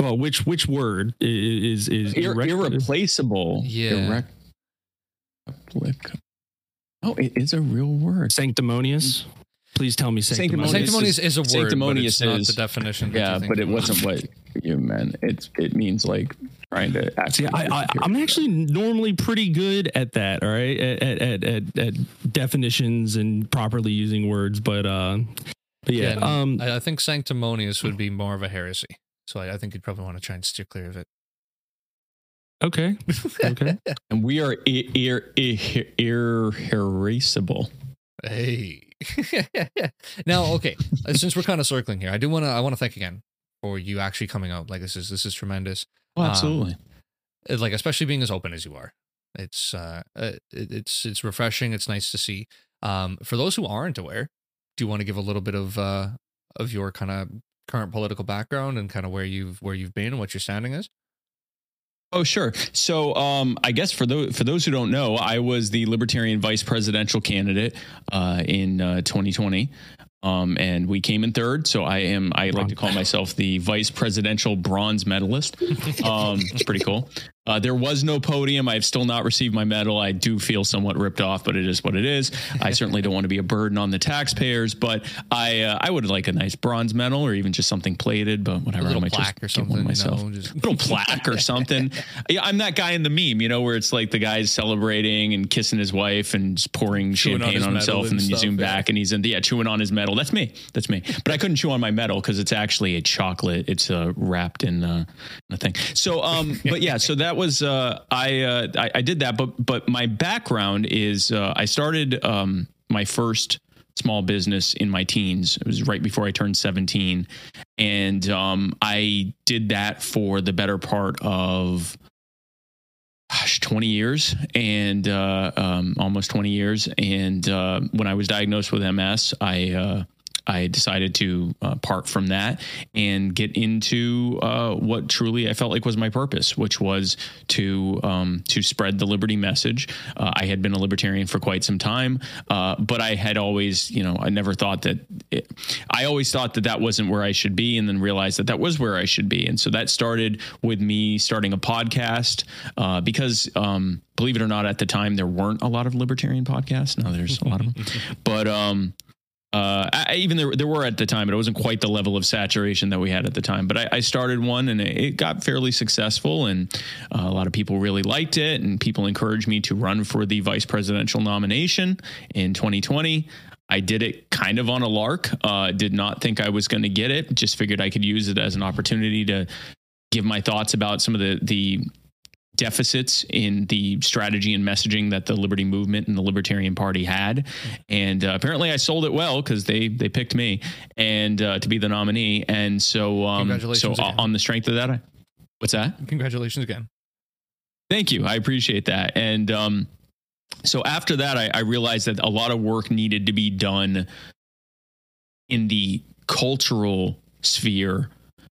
well, which which word i- is is Ir- irrec- irreplaceable. Yeah. Irrec- Oh, it is a real word. sanctimonious? Please tell me sanctimonious. Sanctimonious Sanctimonious is a word, sanctimonious but it's not the definition. Yeah, you but it of. wasn't what you meant. It's it means like trying to See, actually. I, I, I'm actually normally pretty good at that. All right, at at, at, at, at definitions and properly using words, but uh, but yeah, and um, I, I think sanctimonious would be more of a heresy. So I, I think you'd probably want to try and steer clear of it. okay, okay. and we are ir- ir- ir- irreplaceable. Hey. now, okay. uh, Since we're kind of circling here, I do want to. I want to thank again for you actually coming out. Like this is this is tremendous. Oh, Um, absolutely. Uh, Like especially being as open as you are. It's uh, uh, it, it's it's refreshing. It's nice to see. Um, for those who aren't aware, do you want to give a little bit of uh of your kind of current political background and kind of where you've where you've been and what your standing is? Oh, sure. So, um, I guess for those for those who don't know, I was the Libertarian vice presidential candidate uh, in uh, 2020, um, and we came in third. So, I am I like to call myself the vice presidential bronze medalist. Um, it's pretty cool. Uh, there was no podium. I've still not received my medal. I do feel somewhat ripped off, but it is what it is. I certainly don't want to be a burden on the taxpayers, but I uh, I would like a nice bronze medal or even just something plated. But whatever, I might plaque just or get one something. myself know, just little plaque or something. Yeah, I'm that guy in the meme, you know, where it's like the guy's celebrating and kissing his wife and just pouring Chewing champagne his on, himself, and and then you zoom yeah. back and he's in, the, yeah, chewing on his medal. That's me. That's me. But I couldn't chew on my medal because it's actually a chocolate. It's uh, wrapped in uh, a thing. So, um, but yeah, so that was uh, I, uh, I I did that. But but my background is uh, I started um, my first small business in my teens. It was right before I turned 17. And um, I did that for the better part of gosh, 20 years and uh, um, almost 20 years. And uh, when I was diagnosed with MS, I, uh, I decided to uh, part from that and get into uh, what truly I felt like was my purpose, which was to um, to spread the liberty message. Uh, I had been a libertarian for quite some time, uh, but I had always, you know, I never thought that. It, I always thought that that wasn't where I should be, and then realized that that was where I should be. And so that started with me starting a podcast uh, because. Um, Believe it or not, at the time there weren't a lot of libertarian podcasts. Now there's a lot of them, but um, uh, I, even there, there were at the time, but it wasn't quite the level of saturation that we had at the time. But I, I started one and it, got fairly successful, and uh, a lot of people really liked it, and people encouraged me to run for the vice presidential nomination in 2020. I did it kind of on a lark. Uh, did not think I was going to get it. Just figured I could use it as an opportunity to give my thoughts about some of the the deficits in the strategy and messaging that the liberty movement and the libertarian party had and uh, apparently i sold it well because they they picked me and uh, to be the nominee and so um so again. on the strength of that I, what's that Congratulations again. Thank you. I appreciate that. And um, so after that, I, I realized that a lot of work needed to be done in the cultural sphere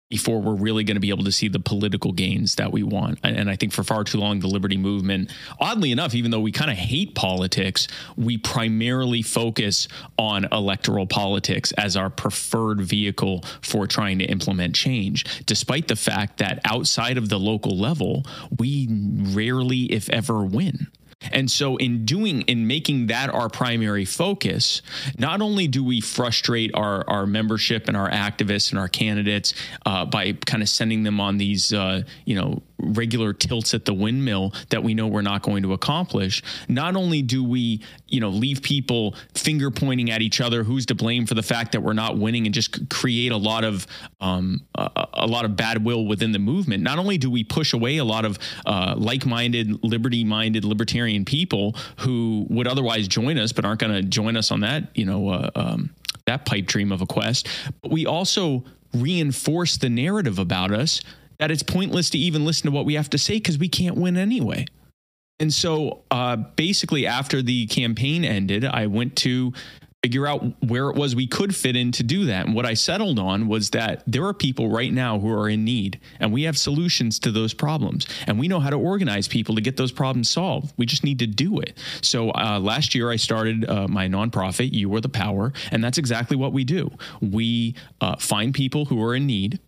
before we're really going to be able to see the political gains that we want. And, I think for far too long, the liberty movement, oddly enough, even though we kind of hate politics, we primarily focus on electoral politics as our preferred vehicle for trying to implement change, despite the fact that outside of the local level, we rarely, if ever, win. And so, in doing, in making that our primary focus, not only do we frustrate our, our membership and our activists and our candidates uh, by kind of sending them on these, uh, you know, regular tilts at the windmill that we know we're not going to accomplish. Not only do we, you know, leave people finger pointing at each other, who's to blame for the fact that we're not winning, and just create a lot of um, a, a lot of bad will within the movement. Not only do we push away a lot of uh, like-minded, liberty-minded, libertarian people who would otherwise join us, but aren't going to join us on that, you know, uh, um, that pipe dream of a quest. But we also reinforce the narrative about us that it's pointless to even listen to what we have to say because we can't win anyway. And so uh, basically, after the campaign ended, I went to figure out where it was we could fit in to do that. And what I settled on was that there are people right now who are in need, and we have solutions to those problems. And we know how to organize people to get those problems solved. We just need to do it. So uh, last year, I started uh, my nonprofit, You Are the Power, and that's exactly what we do. We uh, find people who are in need.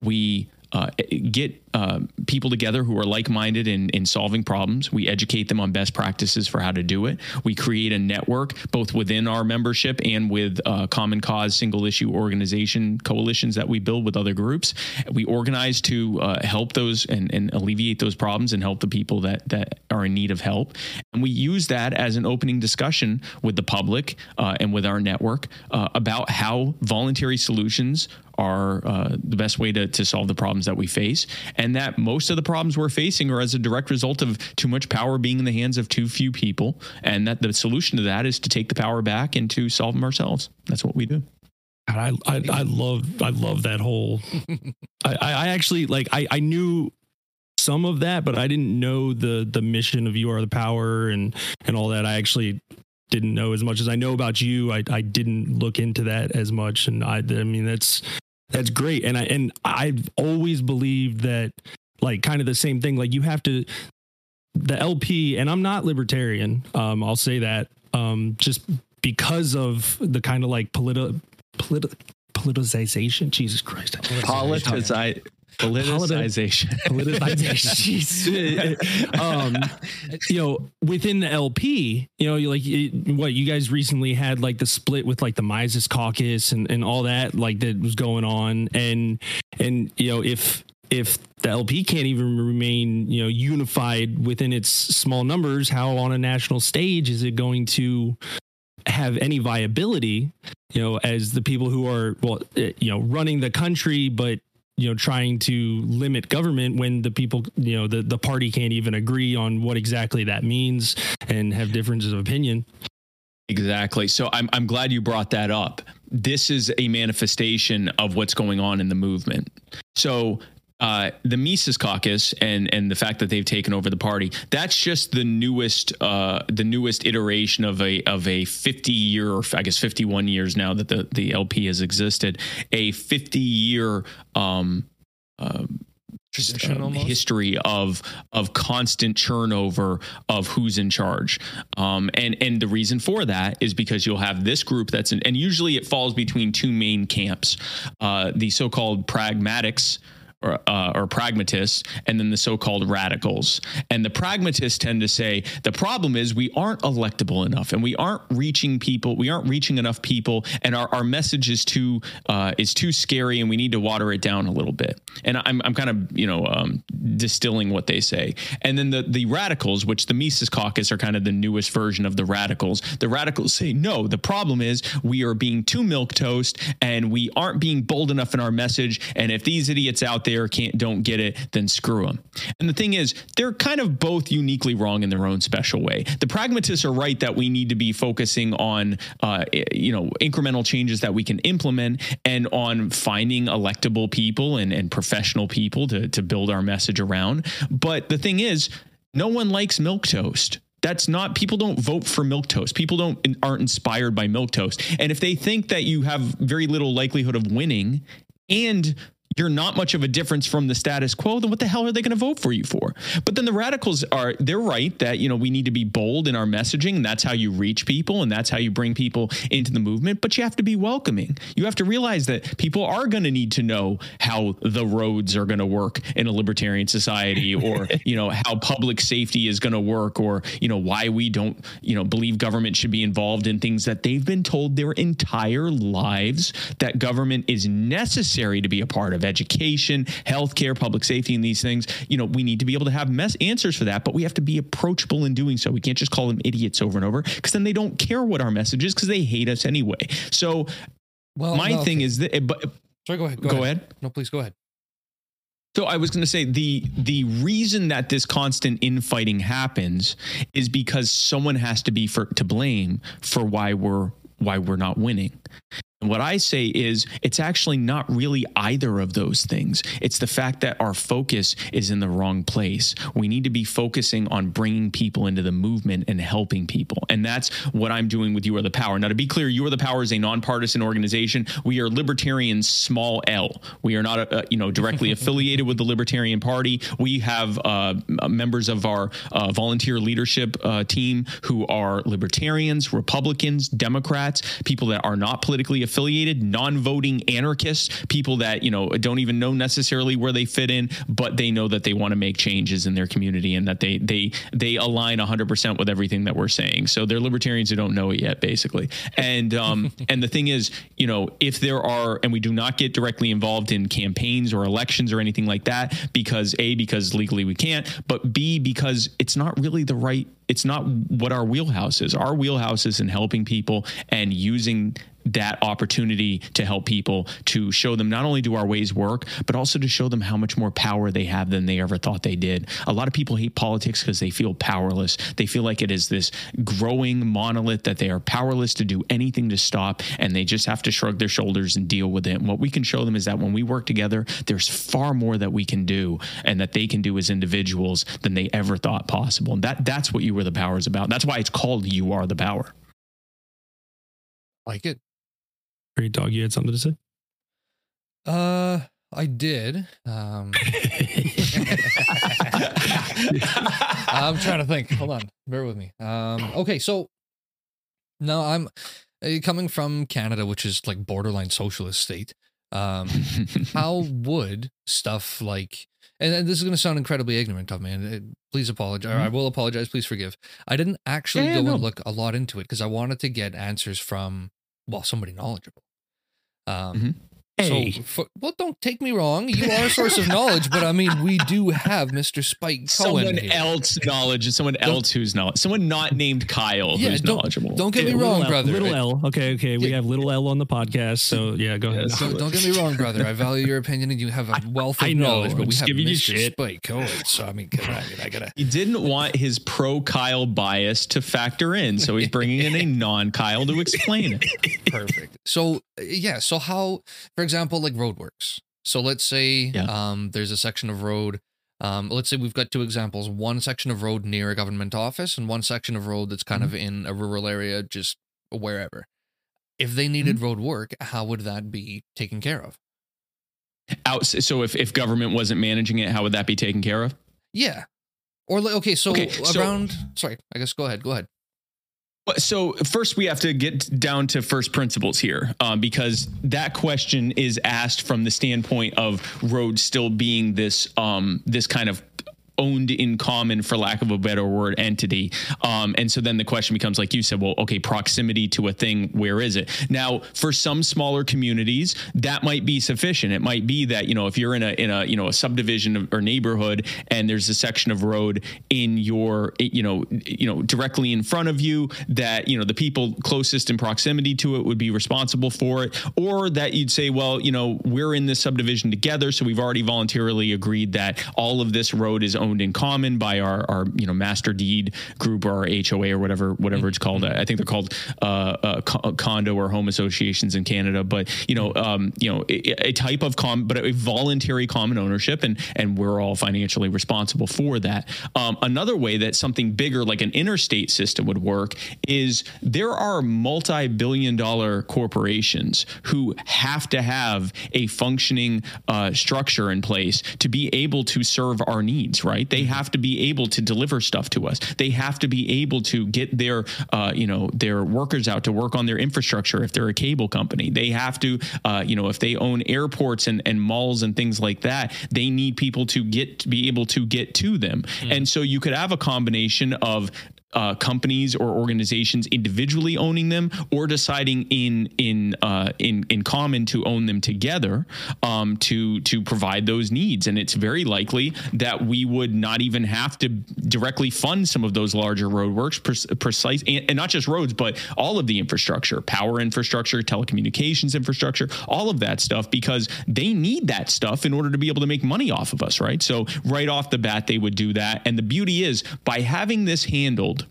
We uh, get uh, people together who are like-minded in, in solving problems. We educate them on best practices for how to do it. We create a network both within our membership and with uh, common cause, single issue organization coalitions that we build with other groups. We organize to uh, help those and, and alleviate those problems and help the people that that are in need of help. And we use that as an opening discussion with the public uh, and with our network about how voluntary solutions are uh, the best way to, to solve the problems that we face, and that most of the problems we're facing are as a direct result of too much power being in the hands of too few people, and that the solution to that is to take the power back and to solve them ourselves. That's what we do. God, I, I I love I love that whole. I I actually like I I knew some of that, but I didn't know the the mission of you are the power and and all that. I actually didn't know as much as I know about you. I I didn't look into that as much, and I I mean that's that's great. And I and I've always believed that like kind of the same thing. Like you have to the LP, and I'm not libertarian. Um, I'll say that um, just because of the kind of like politi- politi- politicization. Jesus Christ, Politici- politicization. politicization. um, you know, within the LP, you know, you like it, what you guys recently had like the split with like the Mises caucus and, and all that like that was going on, and and you know if if the LP can't even remain you know unified within its small numbers, how on a national stage is it going to have any viability? You know, as the people who are well, eh, you know, running the country, but you know trying to limit government when the people you know the the party can't even agree on what exactly that means and have differences of opinion Exactly. So I'm I'm glad you brought that up. This is a manifestation of what's going on in the movement. So uh, the Mises Caucus and and the fact that they've taken over the party that's just the newest uh, the newest iteration of a of a 50 year or I guess 51 years now that the the LP has existed a 50 year um, uh, history of of constant turnover of who's in charge. Um, and and the reason for that is because you'll have this group that's in, and usually it falls between two main camps. Uh, the so-called pragmatics or, uh, or pragmatists, and then the so-called radicals. And the pragmatists tend to say the problem is we aren't electable enough, and we aren't reaching people. We aren't reaching enough people, and our, our message is too uh, is too scary, and we need to water it down a little bit. And I'm I'm kind of you know um, distilling what they say. And then the the radicals, which the Mises Caucus are kind of the newest version of the radicals. The radicals say no. The problem is we are being too milk toast, and we aren't being bold enough in our message. And if these idiots out there can't don't get it, then screw them. And the thing is, they're kind of both uniquely wrong in their own special way. The pragmatists are right that we need to be focusing on, uh, you know, incremental changes that we can implement and on finding electable people and, and professional people to to build our message around. But the thing is, no one likes milk toast that's not people don't vote for milk toast people don't aren't inspired by milk toast and if they think that you have very little likelihood of winning and you're not much of a difference from the status quo, then what the hell are they going to vote for you for? But then the radicals are, they're right that, you know, we need to be bold in our messaging. And that's how you reach people and that's how you bring people into the movement. But you have to be welcoming. You have to realize that people are going to need to know how the roads are going to work in a libertarian society or, you know, how public safety is going to work or, you know, why we don't, you know, believe government should be involved in things that they've been told their entire lives that government is necessary to be a part of education, healthcare, public safety, and these things. You know, we need to be able to have mess answers for that, but we have to be approachable in doing so. We can't just call them idiots over and over because then they don't care what our message is because they hate us anyway. So, well, my no, thing okay. is that, eh, but eh, sorry, go ahead. Go, go ahead. ahead. No, please go ahead. So I was going to say the the reason that this constant infighting happens is because someone has to be for to blame for why we're why we're not winning. What I say is it's actually not really either of those things. It's the fact that our focus is in the wrong place. We need to be focusing on bringing people into the movement and helping people. And that's what I'm doing with You Are the Power. Now, to be clear, You Are the Power is a nonpartisan organization. We are libertarians, small L. We are not, uh, you know, directly affiliated with the Libertarian Party. We have uh, members of our uh, volunteer leadership uh, team who are libertarians, Republicans, Democrats, people that are not politically affiliated affiliated, non-voting anarchists, people that you know don't even know necessarily where they fit in, but they know that they want to make changes in their community and that they they they align 100% with everything that we're saying. So they're libertarians who don't know it yet, basically. And um, and the thing is, you know, if there are, and we do not get directly involved in campaigns or elections or anything like that, because a because legally we can't, but b because it's not really the right it's not what our wheelhouse is. Our wheelhouse is in helping people and using that opportunity to help people to show them not only do our ways work, but also to show them how much more power they have than they ever thought they did. A lot of people hate politics because they feel powerless. They feel like it is this growing monolith that they are powerless to do anything to stop, and they just have to shrug their shoulders and deal with it. And what we can show them is that when we work together, there's far more that we can do and that they can do as individuals than they ever thought possible. And that that's what you were the power is about. That's why it's called You Are the Power. Like it. Great dog, you had something to say? Uh, I did. Um, I'm trying to think. Hold on, bear with me. Um, okay, so now I'm uh, coming from Canada, which is like borderline socialist state. Um, how would stuff like and this is going to sound incredibly ignorant of me, and uh, please apologize. Mm-hmm. I will apologize. Please forgive. I didn't actually yeah, go no. and look a lot into it because I wanted to get answers from well somebody knowledgeable. Um, mm-hmm. Hey. So, for, well, don't take me wrong. You are a source of knowledge, but I mean, we do have Mr. Spike Cohen. Someone here. else knowledge, someone don't, else who's knowledge, someone not named Kyle yeah, who's don't, knowledgeable. Don't get me wrong, little brother. L, little L. Okay, okay. We have little L on the podcast, so yeah, go ahead. So don't get me wrong, brother. I value your opinion, and you have a wealth of I, I know, knowledge. But I'm we have Mr. Spike Cohen, so I mean, come on, I gotta. He didn't want his pro Kyle bias to factor in, so he's bringing in a non Kyle to explain it. Perfect. So yeah, so how, for example, like roadworks. So let's say yeah. um, there's a section of road. Um, let's say we've got two examples: one section of road near a government office, and one section of road that's kind mm-hmm. of in a rural area, just wherever. If they needed mm-hmm. road work, how would that be taken care of? Out. So if if government wasn't managing it, how would that be taken care of? Yeah. Or like, okay, so okay, around. So, sorry, I guess go ahead. Go ahead. So first, we have to get down to first principles here, um, because that question is asked from the standpoint of roads still being this um, this kind of owned in common for lack of a better word entity. Um, and so then the question becomes like you said well okay proximity to a thing where is it? Now for some smaller communities that might be sufficient. It might be that you know if you're in a in a you know a subdivision or neighborhood and there's a section of road in your you know you know directly in front of you that you know the people closest in proximity to it would be responsible for it. Or that you'd say well you know we're in this subdivision together so we've already voluntarily agreed that all of this road is owned in common by our, our you know master deed group or our HOA or whatever whatever it's called. I think they're called uh, uh, condo or home associations in Canada. But you know um, you know a, a, type of com but a voluntary common ownership and and we're all financially responsible for that. Um, another way that something bigger like an interstate system would work is there are multi-billion dollar corporations who have to have a functioning uh, structure in place to be able to serve our needs right right? They mm-hmm. have to be able to deliver stuff to us. They have to be able to get their, uh, you know, their workers out to work on their infrastructure. If they're a cable company, they have to, uh, you know, if they own airports and, and malls and things like that, they need people to get to be able to get to them. Mm. And so you could have a combination of uh, companies or organizations individually owning them or deciding in in uh, in in common to own them together um, to to provide those needs. And it's very likely that we would not even have to directly fund some of those larger roadworks, pre- precise and, and not just roads, but all of the infrastructure, power infrastructure, telecommunications infrastructure, all of that stuff, because they need that stuff in order to be able to make money off of us, right? So right off the bat, they would do that. And the beauty is by having this handled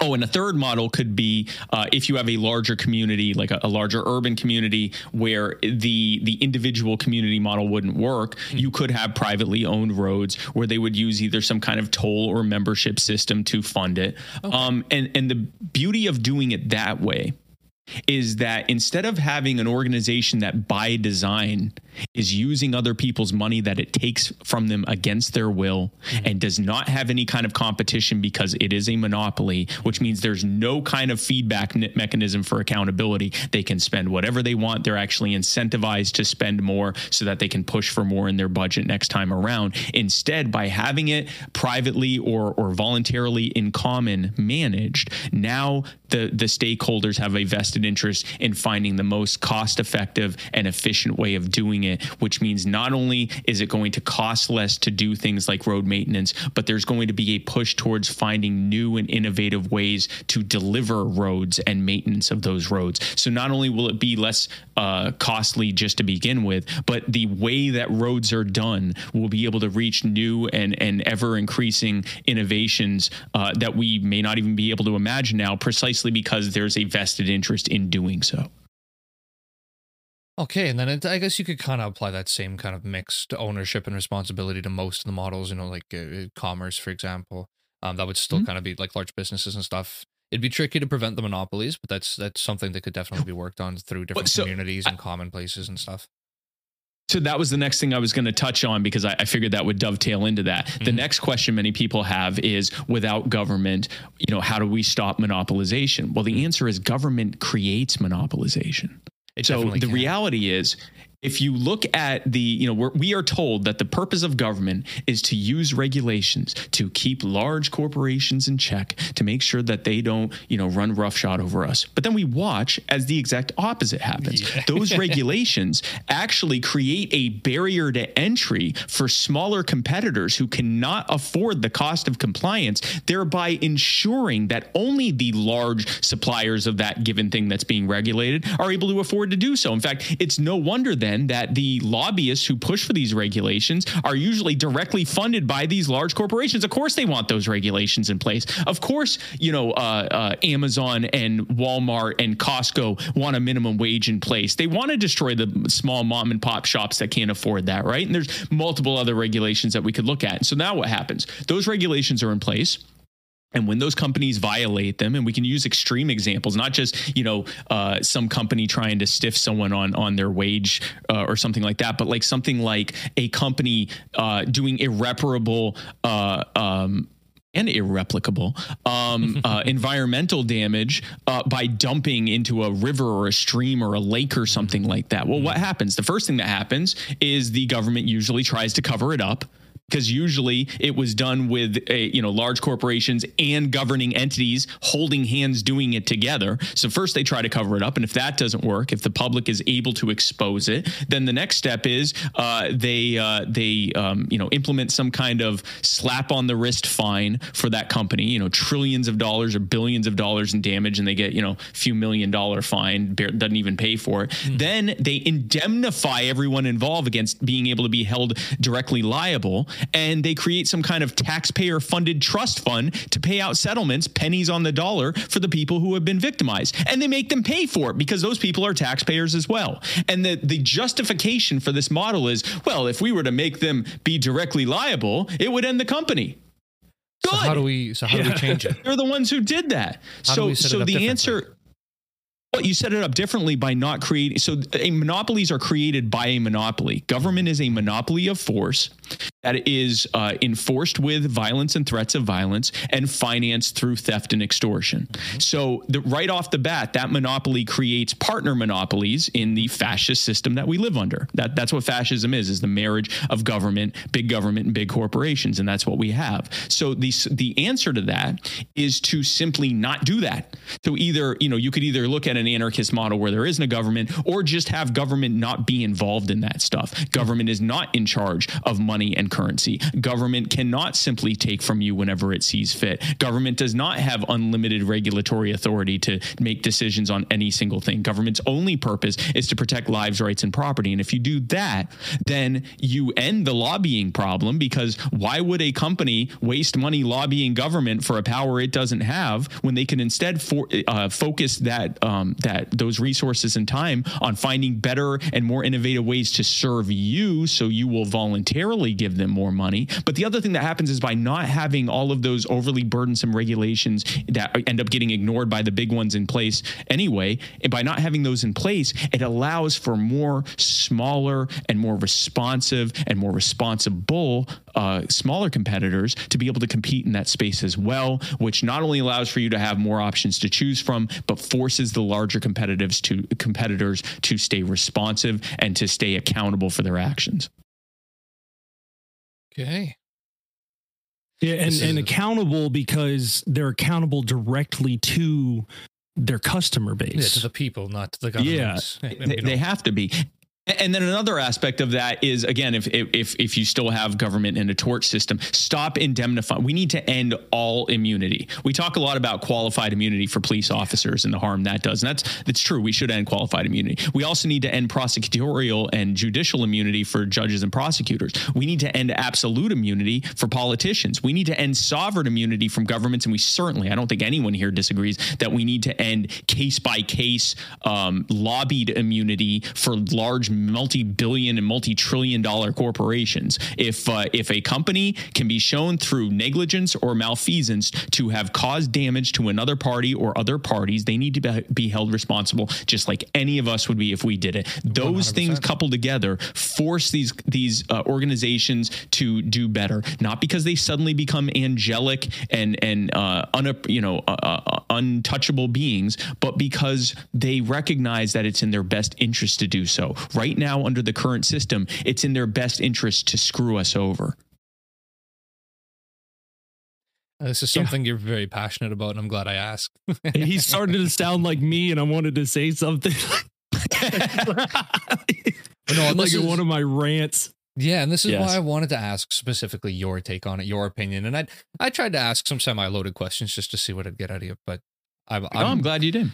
Oh, and a third model could be uh, if you have a larger community, like a, a, larger urban community, where the the individual community model wouldn't work. Mm-hmm. You could have privately owned roads where they would use either some kind of toll or membership system to fund it. Okay. Um, and and the beauty of doing it that way is that instead of having an organization that by design is using other people's money that it takes from them against their will mm-hmm. and does not have any kind of competition because it is a monopoly, which means there's no kind of feedback mechanism for accountability. They can spend whatever they want. They're actually incentivized to spend more so that they can push for more in their budget next time around. Instead, by having it privately or, or voluntarily in common managed, now the, the stakeholders have a vested interest in finding the most cost effective and efficient way of doing it, which means not only is it going to cost less to do things like road maintenance, but there's going to be a push towards finding new and innovative ways to deliver roads and maintenance of those roads. So not only will it be less uh, costly just to begin with, but the way that roads are done will be able to reach new and, and ever increasing innovations uh, that we may not even be able to imagine now, precisely because there's a vested interest in doing so. Okay, and then it, I guess you could kind of apply that same kind of mixed ownership and responsibility to most of the models. You know, like uh, commerce, for example. Um, that would still mm-hmm. kind of be like large businesses and stuff. It'd be tricky to prevent the monopolies, but that's that's something that could definitely be worked on through different so, communities and I, common places and stuff. So that was the next thing I was going to touch on because I, I, figured that would dovetail into that. Mm-hmm. The next question many people have is without government, you know, how do we stop monopolization? Well, the mm-hmm. answer is government creates monopolization. It so the can. reality is if you look at the, you know, we're, we are told that the purpose of government is to use regulations to keep large corporations in check to make sure that they don't, you know, run roughshod over us. But then we watch as the exact opposite happens. Yeah. Those regulations actually create a barrier to entry for smaller competitors who cannot afford the cost of compliance, thereby ensuring that only the large suppliers of that given thing that's being regulated are able to afford to do so. In fact, it's no wonder that then that the lobbyists who push for these regulations are usually directly funded by these large corporations. Of course, they want those regulations in place. Of course, you know, uh, uh, Amazon and Walmart and Costco want a minimum wage in place. They want to destroy the small mom and pop shops that can't afford that, right? And there's multiple other regulations that we could look at. So now what happens? Those regulations are in place and when those companies violate them and we can use extreme examples not just you know uh, some company trying to stiff someone on on their wage uh, or something like that but like something like a company uh, doing irreparable uh, um, and irreplicable um, uh, environmental damage uh, by dumping into a river or a stream or a lake or something like that. Well, what happens? The first thing that happens is the government usually tries to cover it up because usually it was done with a, you know large corporations and governing entities holding hands doing it together. So first they try to cover it up and if that doesn't work if the public is able to expose it then the next step is uh, they uh, they um, you know implement some kind of slap on the wrist fine for that company. You know trillions of dollars or billions of dollars in damage and they get you know a few million dollar fine doesn't even pay for it. Mm. then they indemnify everyone involved against being able to be held directly liable and they create some kind of taxpayer funded trust fund to pay out settlements, pennies on the dollar, for the people who have been victimized. And they make them pay for it because those people are taxpayers as well. And the, the justification for this model is well, if we were to make them be directly liable, it would end the company. Good. So how do we so how yeah. do we change it? They're the ones who did that. How so so the answer well, you set it up differently by not creating. So, a monopolies are created by a monopoly. Government is a monopoly of force that is uh, enforced with violence and threats of violence and financed through theft and extortion. So, the, right off the bat, that monopoly creates partner monopolies in the fascist system that we live under. That that's what fascism is: is the marriage of government, big government, and big corporations, and that's what we have. So, the the answer to that is to simply not do that. So, either you know, you could either look at an anarchist model where there isn't a government, or just have government not be involved in that stuff. Government is not in charge of money and currency. Government cannot simply take from you whenever it sees fit. Government does not have unlimited regulatory authority to make decisions on any single thing. Government's only purpose is to protect lives, rights, and property. And if you do that, then you end the lobbying problem because why would a company waste money lobbying government for a power it doesn't have when they can instead for, uh, focus that um, Um, that those resources and time on finding better and more innovative ways to serve you so you will voluntarily give them more money. But the other thing that happens is by not having all of those overly burdensome regulations that end up getting ignored by the big ones in place anyway, and by not having those in place, it allows for more smaller and more responsive and more responsible uh, smaller competitors to be able to compete in that space as well, which not only allows for you to have more options to choose from, but forces the larger competitors to competitors to stay responsive and to stay accountable for their actions. Okay. Yeah, and, and accountable because they're accountable directly to their customer base. Yeah, to the people, not to the government. Yeah, they, they have to be. And then another aspect of that is again, if if if you still have government in a tort system, stop indemnifying. We need to end all immunity. We talk a lot about qualified immunity for police officers and the harm that does, and that's that's true. We should end qualified immunity. We also need to end prosecutorial and judicial immunity for judges and prosecutors. We need to end absolute immunity for politicians. We need to end sovereign immunity from governments, and we certainly, I don't think anyone here disagrees that we need to end case by case um, lobbied immunity for large multi-billion and multi-trillion dollar corporations. If uh, if a company can be shown through negligence or malfeasance to have caused damage to another party or other parties, they need to be held responsible, just like any of us would be if we did it. Those 100%. things coupled together force these these uh, organizations to do better, not because they suddenly become angelic and and uh, un, you know uh, uh, untouchable beings, but because they recognize that it's in their best interest to do so. Right right now under the current system, it's in their best interest to screw us over. Uh, this is something yeah. you're very passionate about, and I'm glad I asked. he started to sound like me, and I wanted to say something. no, like is, one of my rants. Yeah, and this is yes. why I wanted to ask specifically your take on it, your opinion, and I I tried to ask some semi-loaded questions just to see what I'd get out of you, but I'm, oh, I'm glad you did.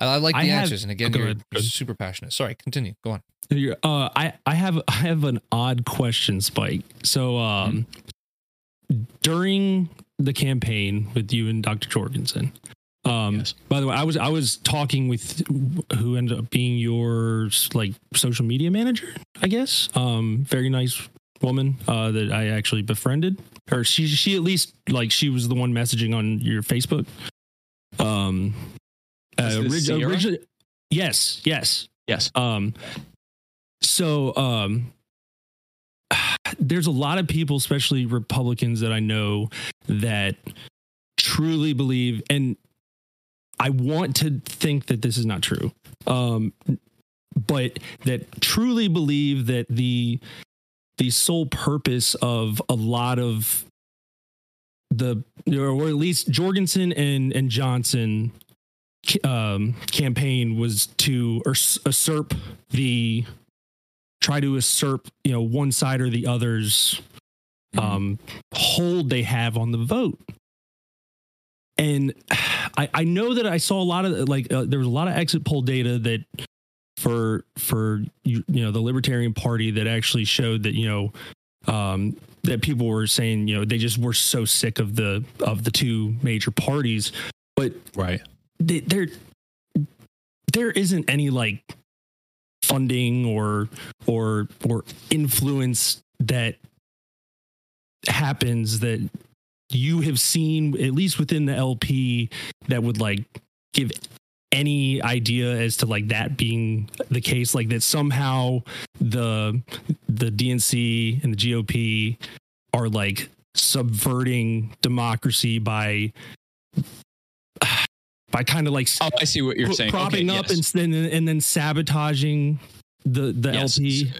I, I like the I answers, have, and again, you're, you're super passionate. Sorry, continue. Go on. Uh, I I have I have an odd question, Spike. So um, mm-hmm. during the campaign with you and Dr. Jorgensen. Um, yes. by the way, I was I was talking with who ended up being your like social media manager, I guess. Um, very nice woman uh, that I actually befriended, or she she at least like she was the one messaging on your Facebook. Um, uh, originally, yes, yes, yes. Um, so um there's a lot of people, especially Republicans that I know that truly believe and I want to think that this is not true. Um, but that truly believe that the the sole purpose of a lot of the or at least Jorgensen and and Johnson um, campaign was to usurp the try to usurp you know one side or the other's um, hold they have on the vote. And I, I know that I saw a lot of like uh, there was a lot of exit poll data that for for you, you know the Libertarian Party that actually showed that you know um, that people were saying you know they just were so sick of the of the two major parties, but right there there isn't any like funding or or or influence that happens that you have seen at least within the LP that would like give any idea as to like that being the case like that somehow the the DNC and the GOP are like subverting democracy by by kind of like oh, I see what you're saying propping okay, up yes. and then and then sabotaging the the yes. LP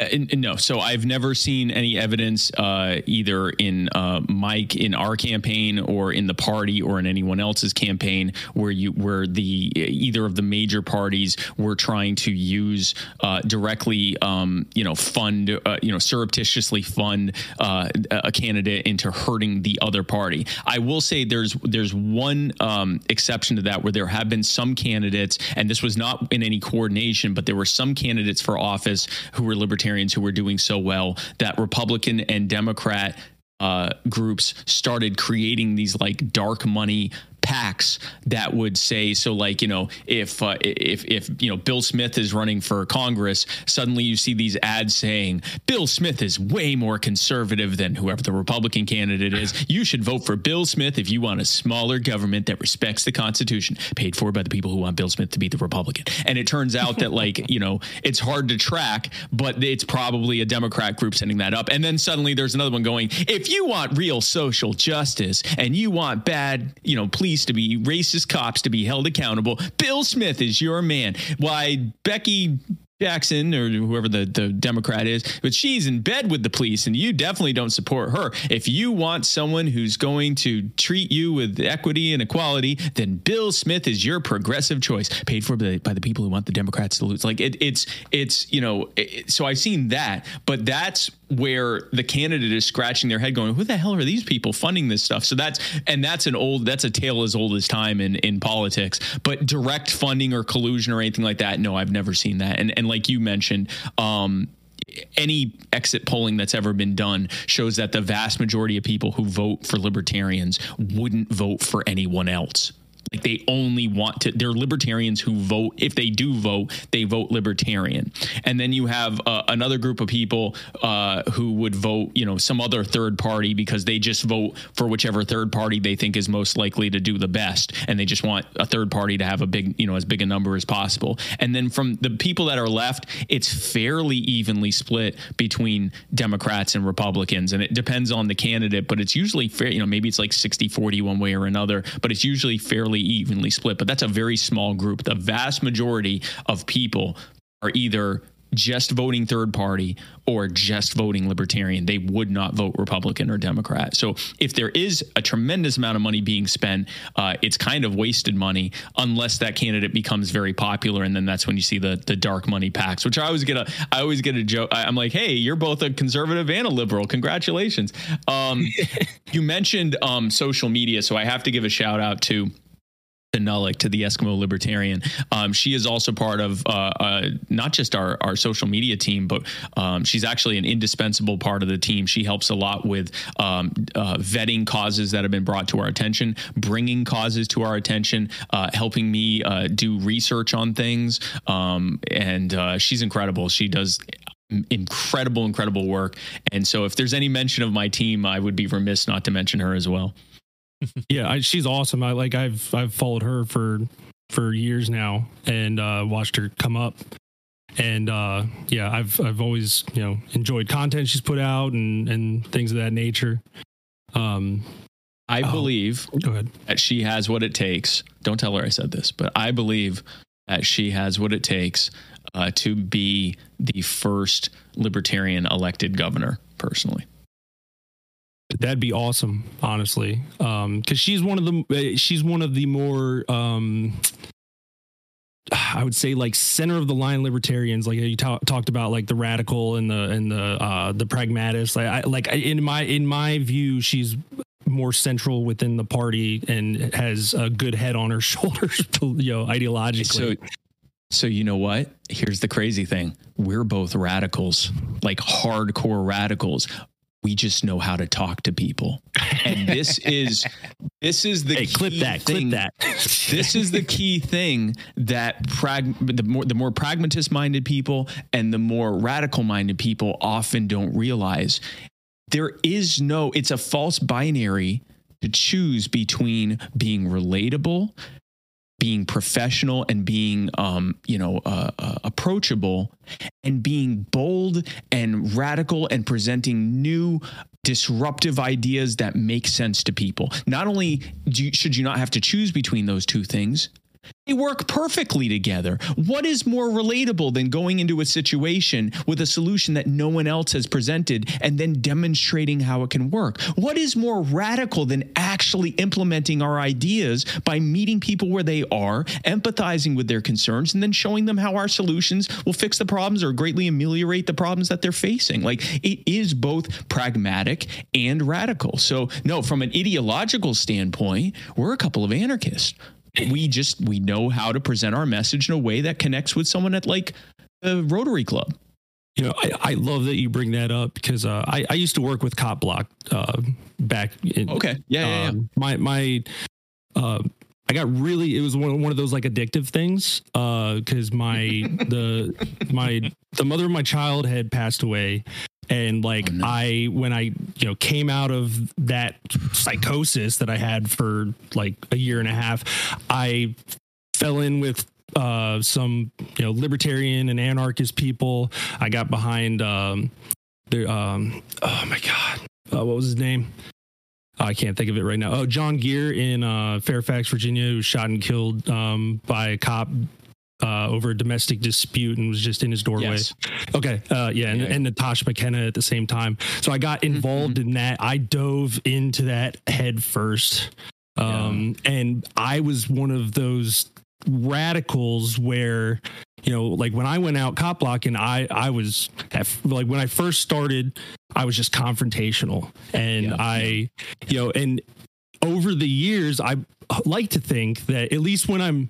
uh, no, so I've never seen any evidence uh, either in uh, Mike in our campaign or in the party or in anyone else's campaign where you where the either of the major parties were trying to use uh, directly, um, you know, fund, uh, you know, surreptitiously fund uh, a candidate into hurting the other party. I will say there's there's one um, exception to that where there have been some candidates, and this was not in any coordination, but there were some candidates for office who were libertarian libertarians who were doing so well that Republican and Democrat uh, groups started creating these like dark money PACs that would say so like you know if uh, if if you know Bill Smith is running for Congress suddenly you see these ads saying Bill Smith is way more conservative than whoever the Republican candidate is. You should vote for Bill Smith if you want a smaller government that respects the Constitution paid for by the people who want Bill Smith to be the Republican. And it turns out that like you know it's hard to track but it's probably a Democrat group sending that up. And then suddenly there's another one going if you want real social justice and you want bad you know police police to be racist cops to be held accountable. Bill Smith is your man. Why Becky Jackson or whoever the, the Democrat is, but she's in bed with the police and you definitely don't support her. If you want someone who's going to treat you with equity and equality, then Bill Smith is your progressive choice, paid for by the, by the people who want the Democrats to lose. Like it, it's, it's, you know, it, so I've seen that, but that's where the candidate is scratching their head going, who the hell are these people funding this stuff? So that's, and that's an old, that's a tale as old as time in, in politics, but direct funding or collusion or anything like that. No, I've never seen that. And, and like you mentioned, um, any exit polling that's ever been done shows that the vast majority of people who vote for libertarians wouldn't vote for anyone else. Like they only want to, they're libertarians who vote. If they do vote, they vote libertarian. And then you have uh, another group of people uh, who would vote, you know, some other third party because they just vote for whichever third party they think is most likely to do the best. And they just want a third party to have a big, you know, as big a number as possible. And then from the people that are left, it's fairly evenly split between Democrats and Republicans. And it depends on the candidate, but it's usually fair, you know, maybe it's like 60 40 one way or another, but it's usually fairly evenly split, but that's a very small group. The vast majority of people are either just voting third party or just voting libertarian. They would not vote Republican or Democrat. So if there is a tremendous amount of money being spent, uh, it's kind of wasted money unless that candidate becomes very popular, and then that's when you see the the dark money PACs. Which I always get a I always get a joke. I'm like, hey, you're both a conservative and a liberal. Congratulations. Um, you mentioned um, social media, so I have to give a shout out to to Nulik, to the Eskimo Libertarian. Um, she is also part of uh, uh, not just our, our social media team, but um, she's actually an indispensable part of the team. She helps a lot with um, uh, vetting causes that have been brought to our attention, bringing causes to our attention, uh, helping me uh, do research on things. Um, and uh, she's incredible. She does incredible, incredible work. And so if there's any mention of my team, I would be remiss not to mention her as well yeah, I, she's awesome. I like I've I've followed her for for years now and uh, watched her come up. and uh, yeah, I've I've always you know enjoyed content she's put out and and things of that nature. Um, I Oh. believe go ahead. that she has what it takes. Don't tell her I said this, but I believe that she has what it takes uh, to be the first libertarian elected governor. Personally, That'd be awesome, honestly, because she's one of the uh, she's one of the more um, I would say like center of the line libertarians, like you ta- talked about, like the radical and the and the uh, the pragmatist. Like, I, like in my in my view, she's more central within the party and has a good head on her shoulders, you know, ideologically. so so you know what? Here's the crazy thing: we're both radicals, like hardcore radicals. We just know how to talk to people, and this is this is the hey, clip that, thing. clip that. this is the key thing that prag- the more the more pragmatist minded people and the more radical minded people often don't realize there is no it's a false binary to choose between being relatable being professional and being um, you know uh, uh, approachable and being bold and radical and presenting new disruptive ideas that make sense to people. Not only you, should you not have to choose between those two things they work perfectly together. What is more relatable than going into a situation with a solution that no one else has presented and then demonstrating how it can work? What is more radical than actually implementing our ideas by meeting people where they are, empathizing with their concerns, and then showing them how our solutions will fix the problems or greatly ameliorate the problems that they're facing? Like it is both pragmatic and radical. So, no, from an ideological standpoint, we're a couple of anarchists we just we know how to present our message in a way that connects with someone at like the Rotary Club. You know, I, I love that you bring that up because uh, I, I used to work with Cop Block uh, back in Okay. Yeah, yeah, yeah. um, my my uh, I got really it was one, one of those like addictive things because my the my the mother of my child had passed away and like Oh, no. I when I you know came out of that psychosis that I had for like a year and a half I fell in with uh some you know libertarian and anarchist people I got behind um the um oh my god uh, what was his name I can't think of it right now. Oh, John Geer in uh, Fairfax, Virginia, who was shot and killed um, by a cop uh, over a domestic dispute and was just in his doorway. Yes. Okay. Uh, yeah. And, Yeah. and Natasha McKenna at the same time. So I got involved in that. I dove into that head first. Um, And I was one of those radicals where, you know, like when I went out cop blocking, I, I was like, when I first started, I was just confrontational. And Yeah. I, you know, and over the years, I like to think that at least when I'm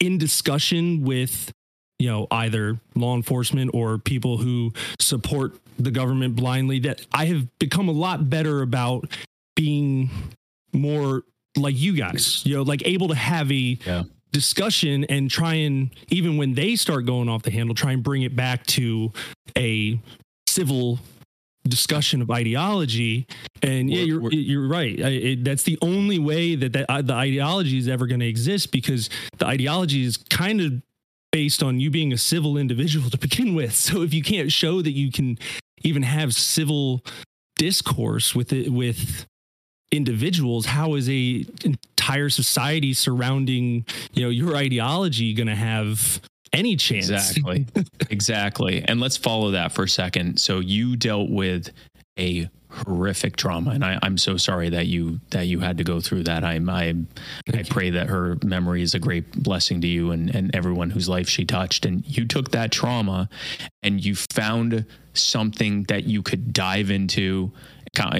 in discussion with you know either law enforcement or people who support the government blindly that i have become a lot better about being more like you guys you know like able to have a Yeah. discussion and try and even when they start going off the handle try and bring it back to a civil discussion of ideology. And yeah you're you're right. I, it, that's the only way that, that uh, the ideology is ever going to exist because the ideology is kind of based on you being a civil individual to begin with. So if you can't show that you can even have civil discourse with it with individuals how is a entire society surrounding you know your ideology going to have any chance Exactly. exactly. And let's follow that for a second. So you dealt with a horrific trauma and I, I'm so sorry that you that you had to go through that. I'm I I pray that her memory is a great blessing to you and, and everyone whose life she touched. And you took that trauma and you found something that you could dive into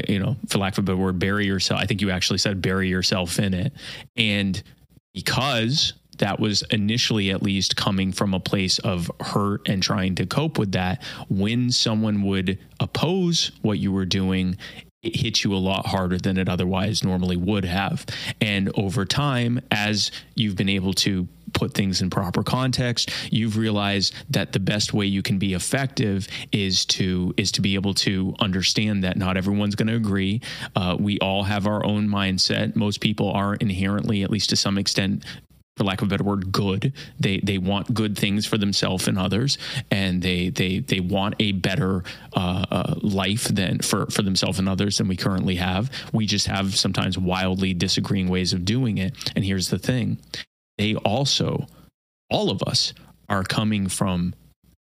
you know, for lack of a better word, bury yourself. I think you actually said bury yourself in it. And because that was initially at least coming from a place of hurt and trying to cope with that when someone would oppose what you were doing it hit you a lot harder than it otherwise normally would have. And over time as you've been able to put things in proper context you've realized that the best way you can be effective is to is to be able to understand that not everyone's going to agree. Uh, we all have our own mindset. Most people are inherently at least to some extent for lack of a better word, good. They they want good things for themselves and others, and they they they want a better uh, uh, life than for for themselves and others than we currently have. We just have sometimes wildly disagreeing ways of doing it. And here's the thing: they also, all of us, are coming from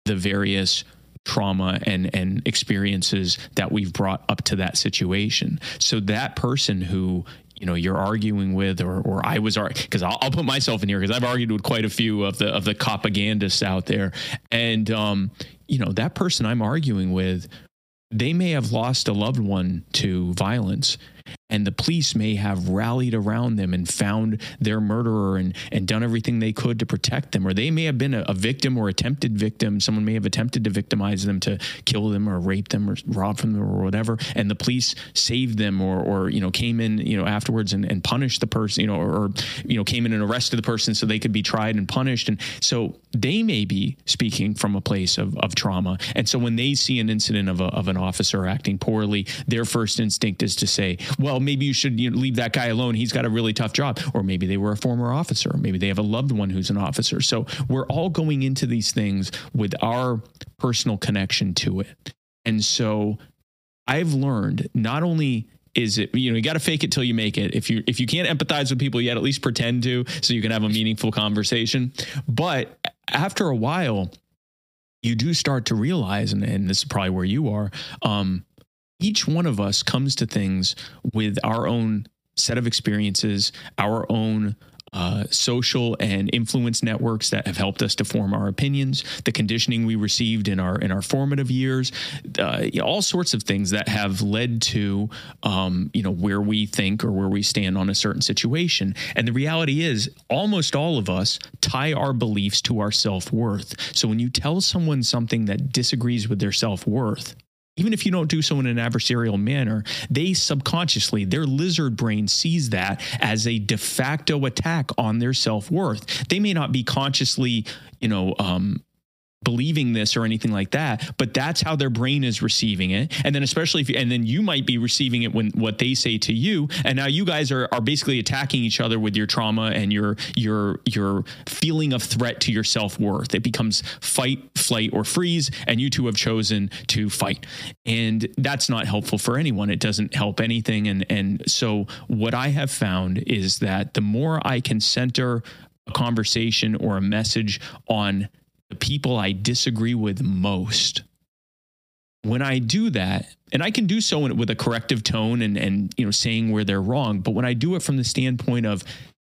the various trauma and and experiences that we've brought up to that situation. So that person who you know you're arguing with or or I was because I'll, I'll, put myself in here because I've argued with quite a few of the of the propagandists out there. And um you know that person I'm arguing with they may have lost a loved one to violence and the police may have rallied around them and found their murderer and, and done everything they could to protect them. Or they may have been a, a, victim or attempted victim. Someone may have attempted to victimize them to kill them or rape them or rob from them or whatever. And the police saved them or, or you know came in you know afterwards and, and punished the person you know or, or you know came in and arrested the person so they could be tried and punished. And so they may be speaking from a place of, of trauma. And so when they see an incident of, a, of an officer acting poorly their first instinct is to say well, maybe you should you know, leave that guy alone. He's got a really tough job. Or maybe they were a former officer. Maybe they have a loved one who's an officer. So we're all going into these things with our personal connection to it. And so I've learned not only is it you know you got to fake it till you make it if you if you can't empathize with people yet at least pretend to so you can have a meaningful conversation but after a while you do start to realize and, and this is probably where you are um, each one of us comes to things with our own set of experiences, our own uh, social and influence networks that have helped us to form our opinions, the conditioning we received in our in our formative years, uh, all sorts of things that have led to um, you know where we think or where we stand on a certain situation. And the reality is, almost all of us tie our beliefs to our self worth. So when you tell someone something that disagrees with their self worth, even if you don't do so in an adversarial manner, they subconsciously, their lizard brain sees that as a de facto attack on their self worth. They may not be consciously, you know, um, believing this or anything like that but that's how their brain is receiving it. And then especially if you, and then you might be receiving it when what they say to you. And now you guys are are basically attacking each other with your trauma and your your your feeling of threat to your self-worth. It becomes fight flight or freeze and you two have chosen to fight. And that's not helpful for anyone. It doesn't help anything. And and so what i have found is that the more i can center a conversation or a message on the people I disagree with most. When I do that, and I can do so with a corrective tone and and you know saying where they're wrong, but when I do it from the standpoint of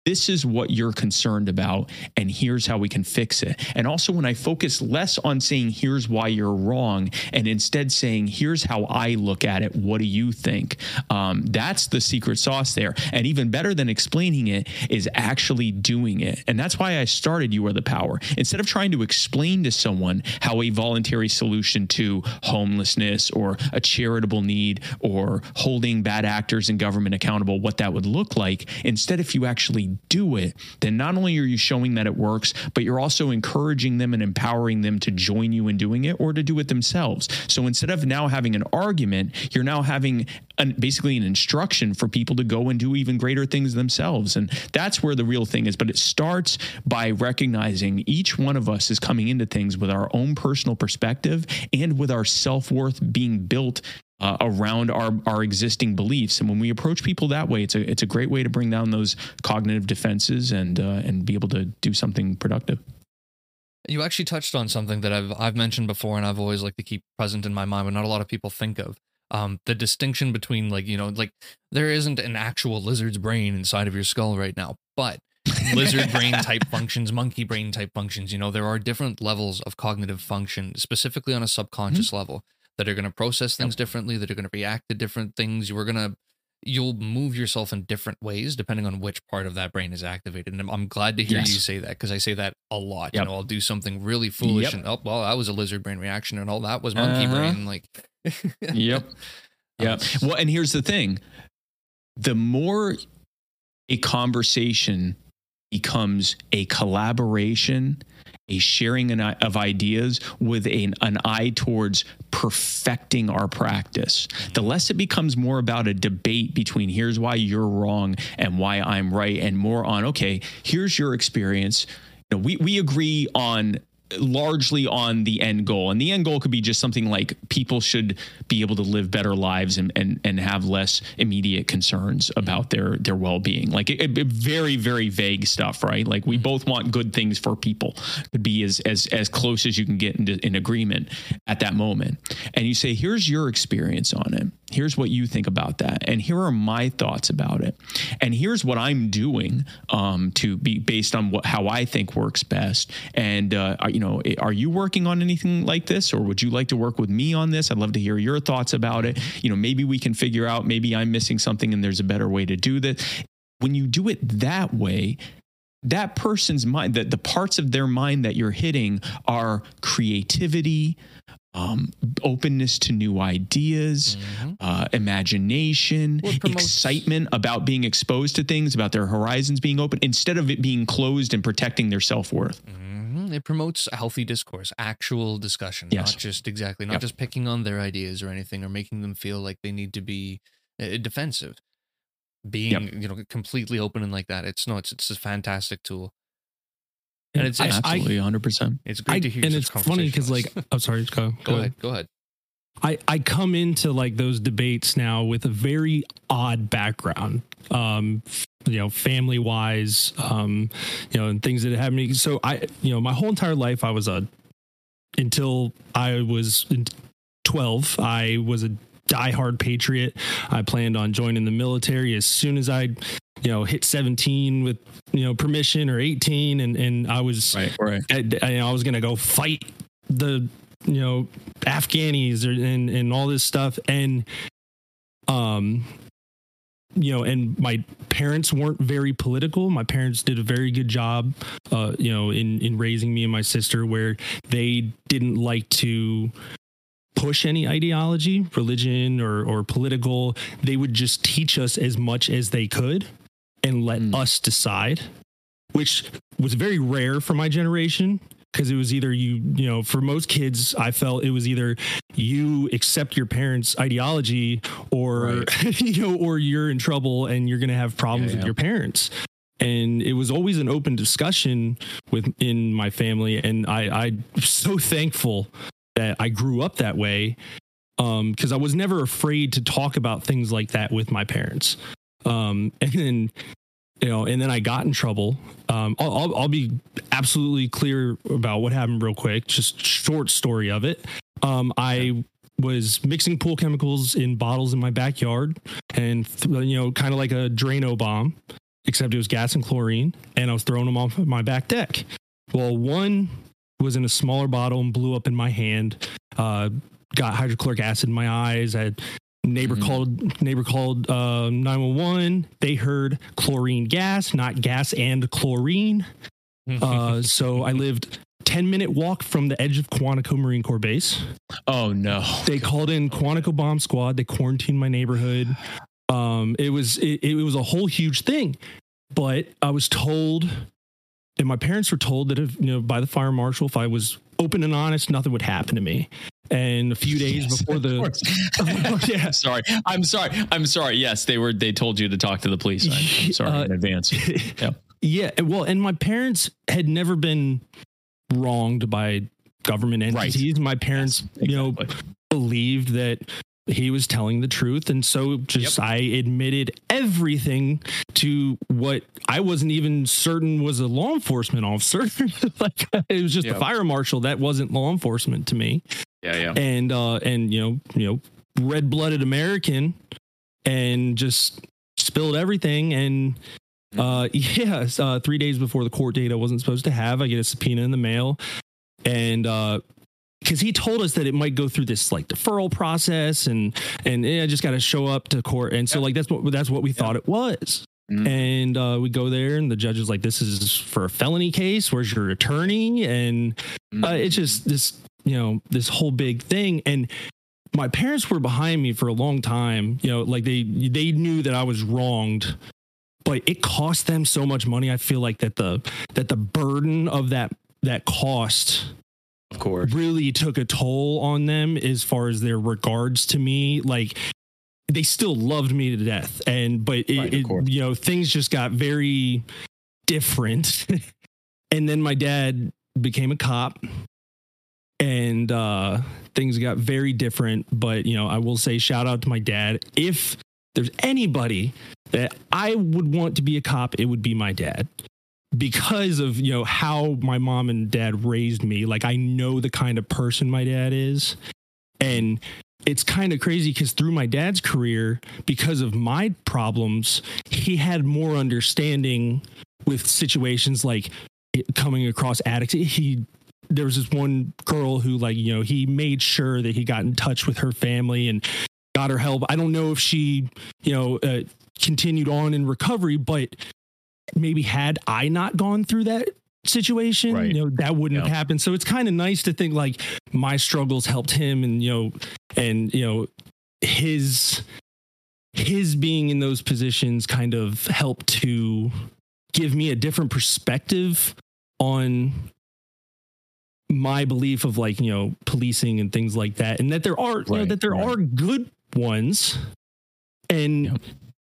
this is what you're concerned about and here's how we can fix it. And also when i focus less on saying here's why you're wrong and instead saying here's how i look at it. What do you think? Um, that's the secret sauce there. And even better than explaining it is actually doing it. And that's why i started you are the power. Instead of trying to explain to someone how a voluntary solution to homelessness or a charitable need or holding bad actors in government accountable what that would look like instead if you actually do it, then not only are you showing that it works, but you're also encouraging them and empowering them to join you in doing it or to do it themselves. So instead of now having an argument, you're now having an, basically an instruction for people to go and do even greater things themselves. And that's where the real thing is. But it starts by recognizing each one of us is coming into things with our own personal perspective and with our self worth being built uh, around our our existing beliefs. And when we approach people that way, it's a it's a great way to bring down those cognitive defenses and uh, and be able to do something productive. You actually touched on something that I've I've mentioned before, and I've always liked to keep present in my mind, but not a lot of people think of. Um, the distinction between like you know like there isn't an actual lizard's brain inside of your skull right now, but lizard brain type functions, monkey brain type functions. You know, there are different levels of cognitive function, specifically on a subconscious mm-hmm. level that are going to process things yep. differently, that are going to react to different things. You are going to you'll move yourself in different ways depending on which part of that brain is activated. And I'm, I'm glad to hear yes. you say that because I say that a lot. Yep. You know, I'll do something really foolish yep. and oh well, that was a lizard brain reaction and all that was monkey uh-huh. brain. Like Yep. Yeah. Well, and here's the thing. The more a conversation becomes a collaboration a sharing of ideas with an, an eye towards perfecting our practice. The less it becomes more about a debate between here's why you're wrong and why I'm right, and more on, okay, here's your experience. You know, we, we agree on largely on the end goal. And the end goal could be just something like people should be able to live better lives and and, and have less immediate concerns mm-hmm. about their their well-being. Like it, it, very very vague stuff right? Like we mm-hmm. both want good things for people could be as as as close as you can get into in agreement at that moment. And you say here's your experience on it here's what you think about that and here are my thoughts about it and here's what i'm doing um, to be based on what how i think works best and uh, you know, are you working on anything like this or would you like to work with me on this? I'd love to hear your thoughts about it. You know, maybe we can figure out maybe I'm missing something and there's a better way to do this. When you do it that way, that person's mind, that the parts of their mind that you're hitting are creativity, um, openness to new ideas, mm-hmm. uh, imagination, well, excitement about being exposed to things, about their horizons being open, instead of it being closed and protecting their self worth. Mm-hmm. It promotes a healthy discourse, actual discussion, yes. not just exactly, not yep. just picking on their ideas or anything, or making them feel like they need to be uh, defensive. Being, yep. you know, completely open and like that. It's no, it's it's a fantastic tool. And it's, absolutely hundred percent. It's great I, to hear. And it's funny because, like, I'm oh, sorry, go, go, go ahead. Go ahead. I, I come into like those debates now with a very odd background. Um, you know, family wise, um, you know, and things that happened. Me. So I, you know, my whole entire life, I was a, until I was 12, I was a diehard patriot. I planned on joining the military as soon as I, you know, hit 17 with, you know, permission or 18. And, and I was, right, right. I, I was going to go fight the, you know, Afghanis and, and all this stuff. And, um, you know, and my parents weren't very political. My parents did a very good job, uh, you know, in in raising me and my sister, where they didn't like to push any ideology, religion or or political. They would just teach us as much as they could and let mm. us decide, which was very rare for my generation because it was either you you know for most kids i felt it was either you accept your parents ideology or right. you know or you're in trouble and you're going to have problems yeah, yeah. with your parents and it was always an open discussion within my family and i i'm so thankful that i grew up that way um because i was never afraid to talk about things like that with my parents um and then you know, and then I got in trouble. Um, I'll, I'll, I'll, be absolutely clear about what happened real quick. Just short story of it. Um, I was mixing pool chemicals in bottles in my backyard, and th- you know, kind of like a Drano bomb, except it was gas and chlorine, and I was throwing them off my back deck. Well, one was in a smaller bottle and blew up in my hand. Uh, got hydrochloric acid in my eyes. I had Neighbor mm-hmm. called neighbor called uh, 911. They heard chlorine gas, not gas and chlorine. uh, so I lived 10 minute walk from the edge of Quantico Marine Corps base. Oh no. They called in Quantico bomb squad. They quarantined my neighborhood. Um, it was it, it was a whole huge thing. But I was told and my parents were told that if you know by the fire marshal if I was open and honest, nothing would happen to me and a few days yes, before the yeah. Sorry. I'm sorry. I'm sorry. Yes they were they told you to talk to the police i'm, sorry uh, in advance. Yeah. Yeah well and my parents had never been wronged by government entities. Right. my parents yes, exactly. you know believed that he was telling the truth and so just yep. i admitted everything to what i wasn't even certain was a law enforcement officer like it was just yep. the fire marshal that wasn't law enforcement to me yeah, yeah. And uh and you know, you know, red-blooded American and just spilled everything and mm-hmm. uh yeah, uh 3 days before the court date I wasn't supposed to have, I get a subpoena in the mail and uh because he told us that it might go through this like deferral process and and yeah, I just got to show up to court and so like that's what that's what we thought it was mm and uh, we go there and the judge is like this is for a felony case where's your attorney and uh, it's mm-hmm. just this you know, this whole big thing. And my parents were behind me for a long time. You know, like they they knew that I was wronged, but it cost them so much money. I feel like that the that the burden of that that cost Of course. really took a toll on them as far as their regards to me. Like they still loved me to death, and but it, Right, it- you know things just got very different. and then my dad became a cop, and uh, things got very different. But you know, I will say shout out to my dad. If there's anybody that I would want to be a cop, it would be my dad because of you know how my mom and dad raised me like i know the kind of person my dad is. And it's kind of crazy because through my dad's career because of my problems he had more understanding with situations like coming across addicts. He there was this one girl who like you know he made sure that he got in touch with her family and got her help. I don't know if she you know uh, continued on in recovery but maybe had I not gone through that situation, Right. you know, that wouldn't have Yeah. happened. So it's kind of nice to think like my struggles helped him and, you know, and, you know, his, his being in those positions kind of helped to give me a different perspective on my belief of like, you know, policing and things like that. And that there are, you know, that there right. are good ones. And Yep.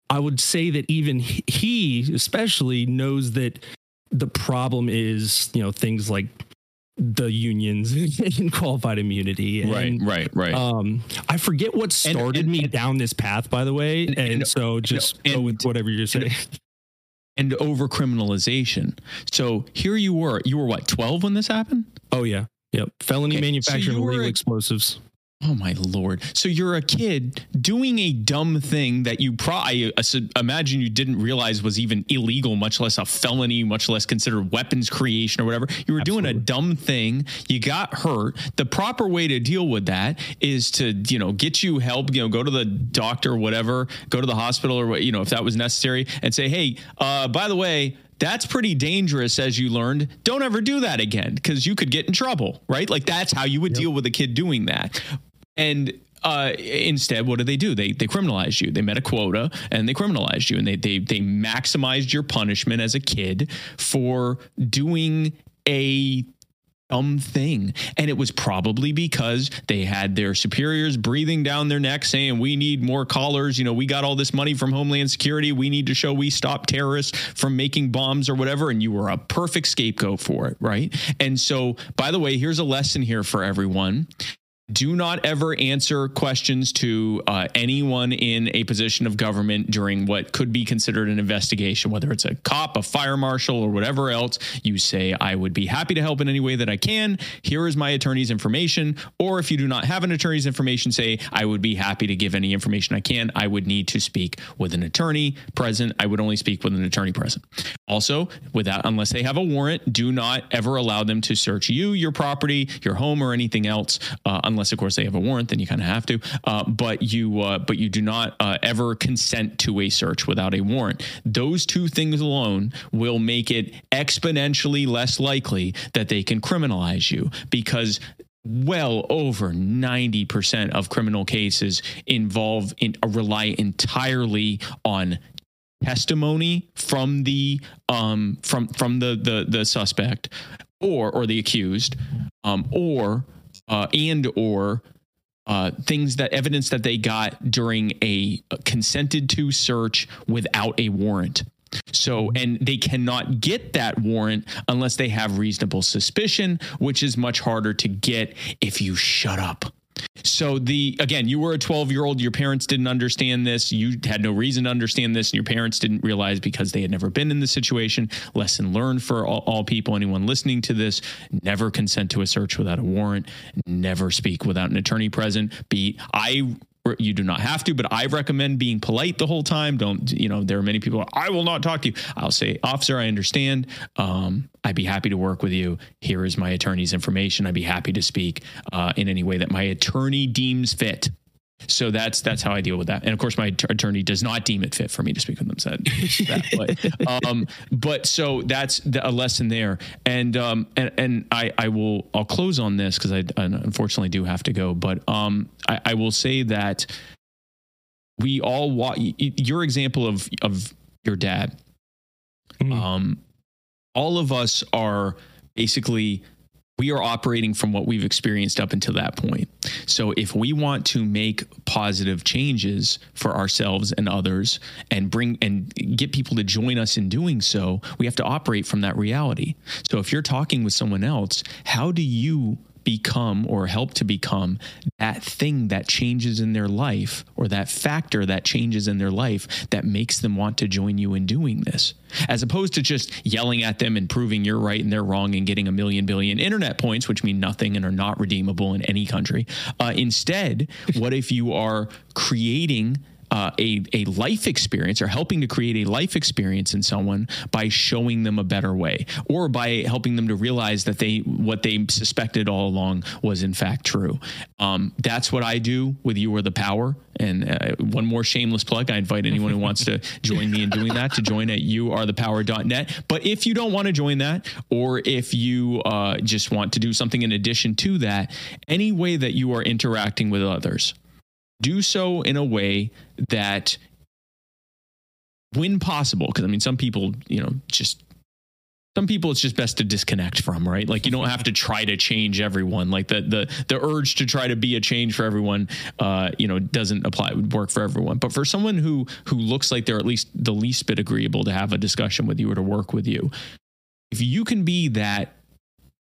I would say that even he- especially, knows that the problem is, you know, things like the unions and qualified immunity. And, Right, right, right. Um, I forget what started and- me and- down this path, by the way, and, so just go with whatever you're saying. and over criminalization. So here you were. You were what, 12 when this happened? Oh yeah, yep. Felony Okay, manufacturing of illegal explosives. Oh my lord! So you're a kid doing a dumb thing that you probably imagine you didn't realize was even illegal, much less a felony, much less considered weapons creation or whatever. You were doing a dumb thing. You got hurt. The proper way to deal with that is to you know get you help. You know, go to the doctor, or whatever. Go to the hospital, or what you know if that was necessary, and say, hey, uh, by the way. That's pretty dangerous, as you learned. Don't ever do that again because you could get in trouble, right? Like that's how you would deal with a kid doing that. And uh, instead, what did they do? They they criminalized you. They met a quota and they criminalized you, and they they they maximized your punishment as a kid for doing a dumb thing. And it was probably because they had their superiors breathing down their neck saying, We need more collars. You know, we got all this money from Homeland Security. We need to show we stop terrorists from making bombs or whatever. And you were a perfect scapegoat for it, right? And so, by the way, here's a lesson here for everyone do not ever answer questions to uh, anyone in a position of government during what could be considered an investigation, whether it's a cop, a fire marshal, or whatever else. You say, I would be happy to help in any way that I can. Here is my attorney's information. Or if you do not have an attorney's information, say, I would be happy to give any information I can. I would need to speak with an attorney present. I would only speak with an attorney present. Also, without unless they have a warrant, do not ever allow them to search you, your property, your home, or anything else, uh, unless of course they have a warrant. Then you kind of have to. Uh, but you, uh, but you do not uh, ever consent to a search without a warrant. Those two things alone will make it exponentially less likely that they can criminalize you because well over 90% of criminal cases involve in rely entirely on testimony from the um from from the the the suspect or or the accused um or uh and or uh, things that evidence that they got during a consented to search without a warrant. So, and they cannot get that warrant unless they have reasonable suspicion, which is much harder to get if you shut up. So the again, you were a 12 year old. Your parents didn't understand this. You had no reason to understand this, and your parents didn't realize because they had never been in the situation. Lesson learned for all, all people, anyone listening to this: never consent to a search without a warrant. Never speak without an attorney present. Be I. You do not have to, but I recommend being polite the whole time. Don't you know? There are many people. I will not talk to you. I'll say, officer, I understand. Um, I'd be happy to work with you. Here is my attorney's information. I'd be happy to speak uh, in any way that my attorney deems fit. So that's that's how I deal with that. And of course, my att- attorney does not deem it fit for me to speak with them. Said that, but, um, but so that's the, a lesson there. And um, and and I I will I'll close on this because I, unfortunately do have to go. But um, I, I will say that we all wa- y- y- your example of of your dad Mhm. um, all of us are basically we are operating from what we've experienced up until that point. So if we want to make positive changes for ourselves and others and bring and get people to join us in doing so, we have to operate from that reality. So if you're talking with someone else, how do you become or help to become that thing that changes in their life or that factor that changes in their life that makes them want to join you in doing this. As opposed to just yelling at them and proving you're right and they're wrong and getting a million billion internet points which mean nothing and are not redeemable in any country. Uh, instead what if you are creating uh, a, a life experience or helping to create a life experience in someone by showing them a better way or by helping them to realize that they what they suspected all along was in fact true. Um, that's what I do with You Are the Power. And uh, one more shameless plug I invite anyone who wants to join me in doing that to join at youarethepower.net. But if you don't want to join that, or if you uh, just want to do something in addition to that, any way that you are interacting with others, do so in a way that when possible because i mean some people you know just some people it's just best to disconnect from right? Like you don't have to try to change everyone. Like the the the urge to try to be a change for everyone uh you know doesn't apply would work for everyone. But for someone who who looks like they're at least the least bit agreeable to have a discussion with you or to work with you if you can be that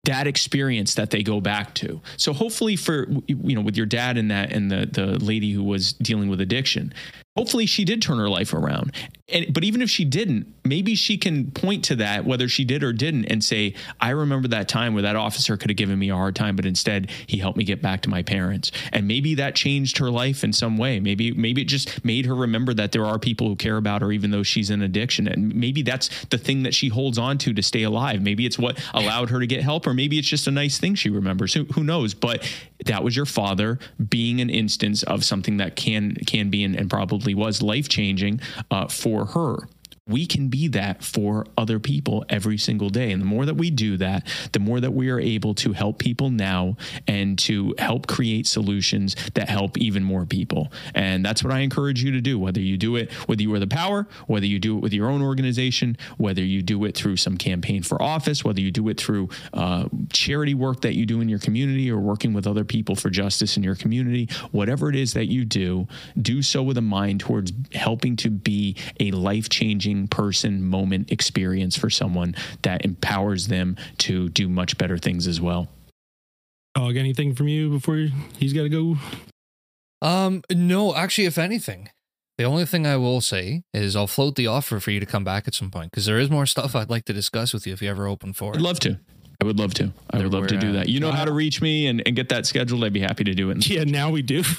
that experience that they go back to. So hopefully for you know with your dad and that and the the lady who was dealing with addiction, hopefully she did turn her life around. And but even if she didn't, maybe she can point to that whether she did or didn't and say, "I remember that time where that officer could have given me a hard time, but instead he helped me get back to my parents." And maybe that changed her life in some way. Maybe maybe it just made her remember that there are people who care about her even though she's in addiction. And maybe that's the thing that she holds on to to stay alive. Maybe it's what allowed her to get help or maybe it's just a nice thing she remembers. Who, who knows? But that was your father being an instance of something that can can be and, and probably was life changing uh, for her we can be that for other people every single day. And the more that we do that, the more that we are able to help people now and to help create solutions that help even more people. And that's what I encourage you to do, whether you do it whether you are the power, whether you do it with your own organization, whether you do it through some campaign for office, whether you do it through uh, charity work that you do in your community or working with other people for justice in your community, whatever it is that you do, do so with a mind towards helping to be a life changing person moment experience for someone that empowers them to do much better things as well. Dog, anything from you before he's got to go? Um, no, actually, if anything, the only thing I will say is I'll float the offer for you to come back at some point because there is more stuff I'd like to discuss with you if you ever open for it. I'd love to. I would love to. I would love to do that. You know how to reach me and, and get that scheduled. I'd be happy to do it. Yeah, now we do.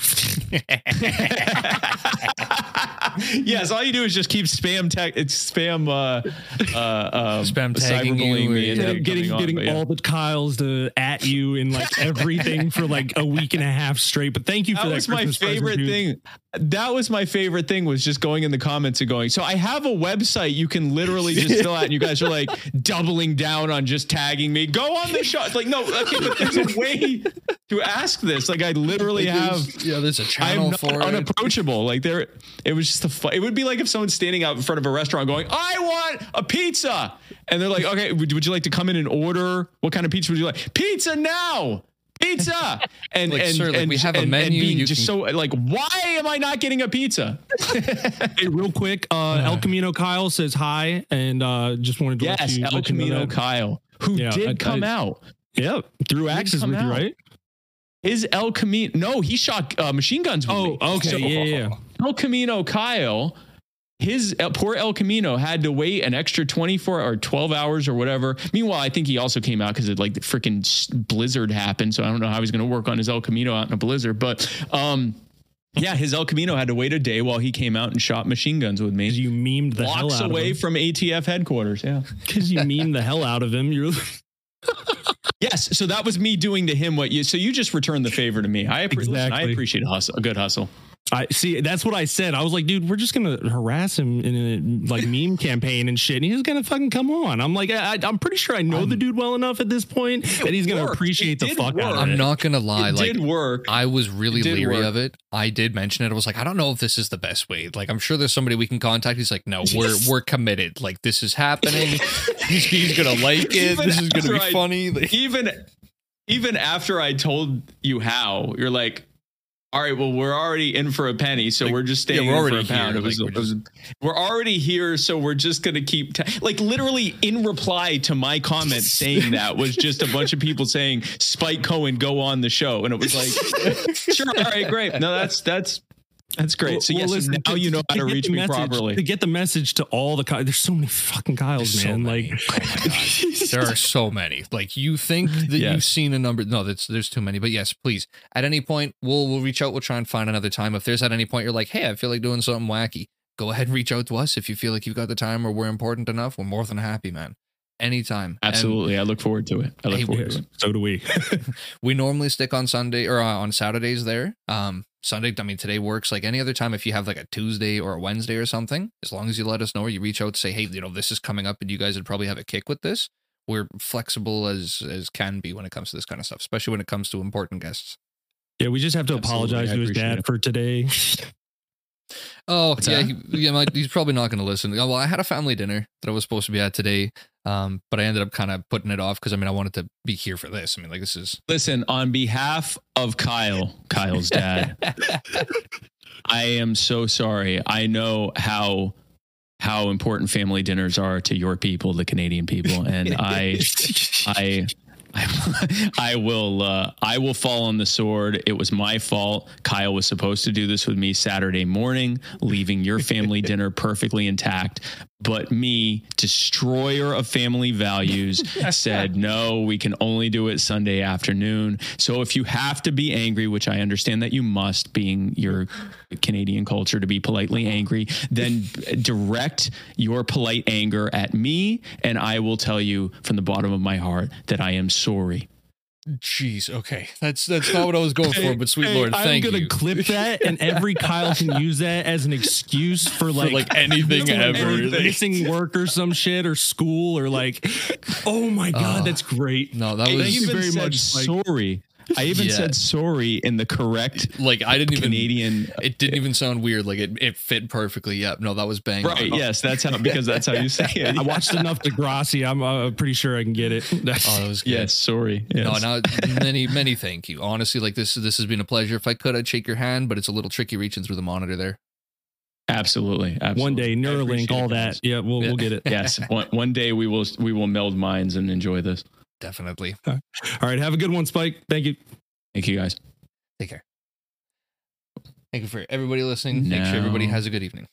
yes, all you do is just keep spam tag. It's spam. Uh, uh, um, Spam tagging you me and or- getting getting, on, getting yeah. all the Kyles to at you in like everything for like a week and a half straight. But thank you for that that. was my Christmas present, favorite dude. thing. That was my favorite thing was just going in the comments and going. So I have a website you can literally just fill out, and you guys are like doubling down on just tagging me. Go on the show. It's like no, okay, but there's a way to ask this. Like I literally have. yeah, there's a I'm channel not for it. unapproachable. Like there, it was just a. Fu- it would be like if someone's standing out in front of a restaurant going, "I want a pizza," and they're like, "Okay, would, would you like to come in and order? What kind of pizza would you like? Pizza now." Pizza and Like, and, sir, like, and we have a and- and menu, being you just can- so like, why am I not getting a pizza? Hey, real quick, uh, El Camino Kyle says hi, and uh, just wanted to let Yes, you, El let you know Camino. Kyle, who Yeah, did I- come I- out. Yep, through axes come with you, right? His El Camino, no, he shot uh, machine guns with Oh, me. okay, So- yeah, yeah. El Camino Kyle, his uh, poor El Camino had to wait an extra 24 or 12 hours or whatever. Meanwhile, I think he also came out because it like the freaking blizzard happened. So I don't know how he's going to work on his El Camino out in a blizzard. But um, yeah, his El Camino had to wait a day while he came out and shot machine guns with me. You memed the hell out away of him from ATF headquarters. Yeah. because you memed the hell out of him. You're Yes. So that was me doing to him what you. So you just returned the favor to me. I, listen, I appreciate a hustle, a good hustle. I see. That's what I said. I was like, dude, we're just gonna harass him in a like meme campaign and shit. And he's gonna fucking come on. I'm like, I, I'm pretty sure I know the dude well enough at this point that he's gonna worked. appreciate It the did fuck out work. of I'm it. not gonna lie, it like did work. I was really leery work. of it. I did mention it. I was like, I don't know if this is the best way. Like, I'm sure there's somebody we can contact. He's like, no, we're we're committed. Like, this is happening. he's, he's gonna like it. Even this is gonna be I- funny. Like, even even after I told you how, you're like, all right, well, we're already in for a penny, so Like, we're just staying yeah, we're in already for a pound. here, was, like, we're was- we're already here, so we're just gonna keep like literally in reply to my comment saying that was just a bunch of people saying Spike Cohen go on the show, and it was like, sure, all right, great. No, that's that's that's great. so Well, yes, listen, now to- you know how to get reach me message- properly. To get the message to all the Ky- there's so many fucking Kyles, There's man. many. like, Oh there are so many. Like you think that you've seen a number. No, that's there's too many. But yes, please. At any point, we'll we'll reach out. We'll try and find another time. If there's at any point you're like, hey, I feel like doing something wacky, go ahead and reach out to us. If you feel like you've got the time or we're important enough, we're more than happy, man. Anytime. And Absolutely, I look forward to it. I look Hey, forward to it. so do we. we normally stick on Sunday or uh, on Saturdays there. Um, Sunday, I mean, today works like any other time. If you have like a Tuesday or a Wednesday or something, as long as you let us know or you reach out to say, hey, you know, this is coming up and you guys would probably have a kick with this. We're flexible as as can be when it comes to this kind of stuff, especially when it comes to important guests. yeah, we just have to Absolutely, apologize I to his dad it. for today. Oh What's yeah, he, yeah. My, he's probably not going to listen. Well, I had a family dinner that I was supposed to be at today, um, but I ended up kind of putting it off because I mean I wanted to be here for this. I mean, like this is Listen, on behalf of Kyle, Kyle's dad, I am so sorry. I know how how important family dinners are to your people, the Canadian people, and I I I, I will uh, I will fall on the sword. It was my fault. Kyle was supposed to do this with me Saturday morning, leaving your family dinner perfectly intact. But me, destroyer of family values, said no. We can only do it Sunday afternoon. So if you have to be angry, which I understand that you must, being your Canadian culture to be politely angry, then direct your polite anger at me, and I will tell you from the bottom of my heart that I am sorry. Jeez. Okay, that's that's not what I was going for, but sweet Hey, lord, I'm thank gonna clip that, and every Kyle can use that as an excuse for like, like anything ever. missing work or some shit or school or like, oh my god, Uh, that's great. No, that was you very much, like- sorry. I even Yeah. said sorry in the correct like I didn't even. Canadian. It didn't even sound weird. Like it, it fit perfectly. Yep. No, that was bang. on. Right. Yes, that's how because that's how you say it. I watched enough Degrassi. I'm uh, pretty sure I can get it. Oh, that was good. Yes, sorry. Yes. No, no, many, many thank you. Honestly, like this, this has been a pleasure. If I could, I'd shake your hand, but it's a little tricky reaching through the monitor there. Absolutely. Absolutely. One day, I Neuralink, all that. Yeah, we'll Yeah. we'll get it. Yes. One, one day we will we will meld minds and enjoy this. Definitely. All right, have a good one, Spike. Thank you. Thank you guys. Take care. Thank you for everybody listening. Make sure everybody has a good evening.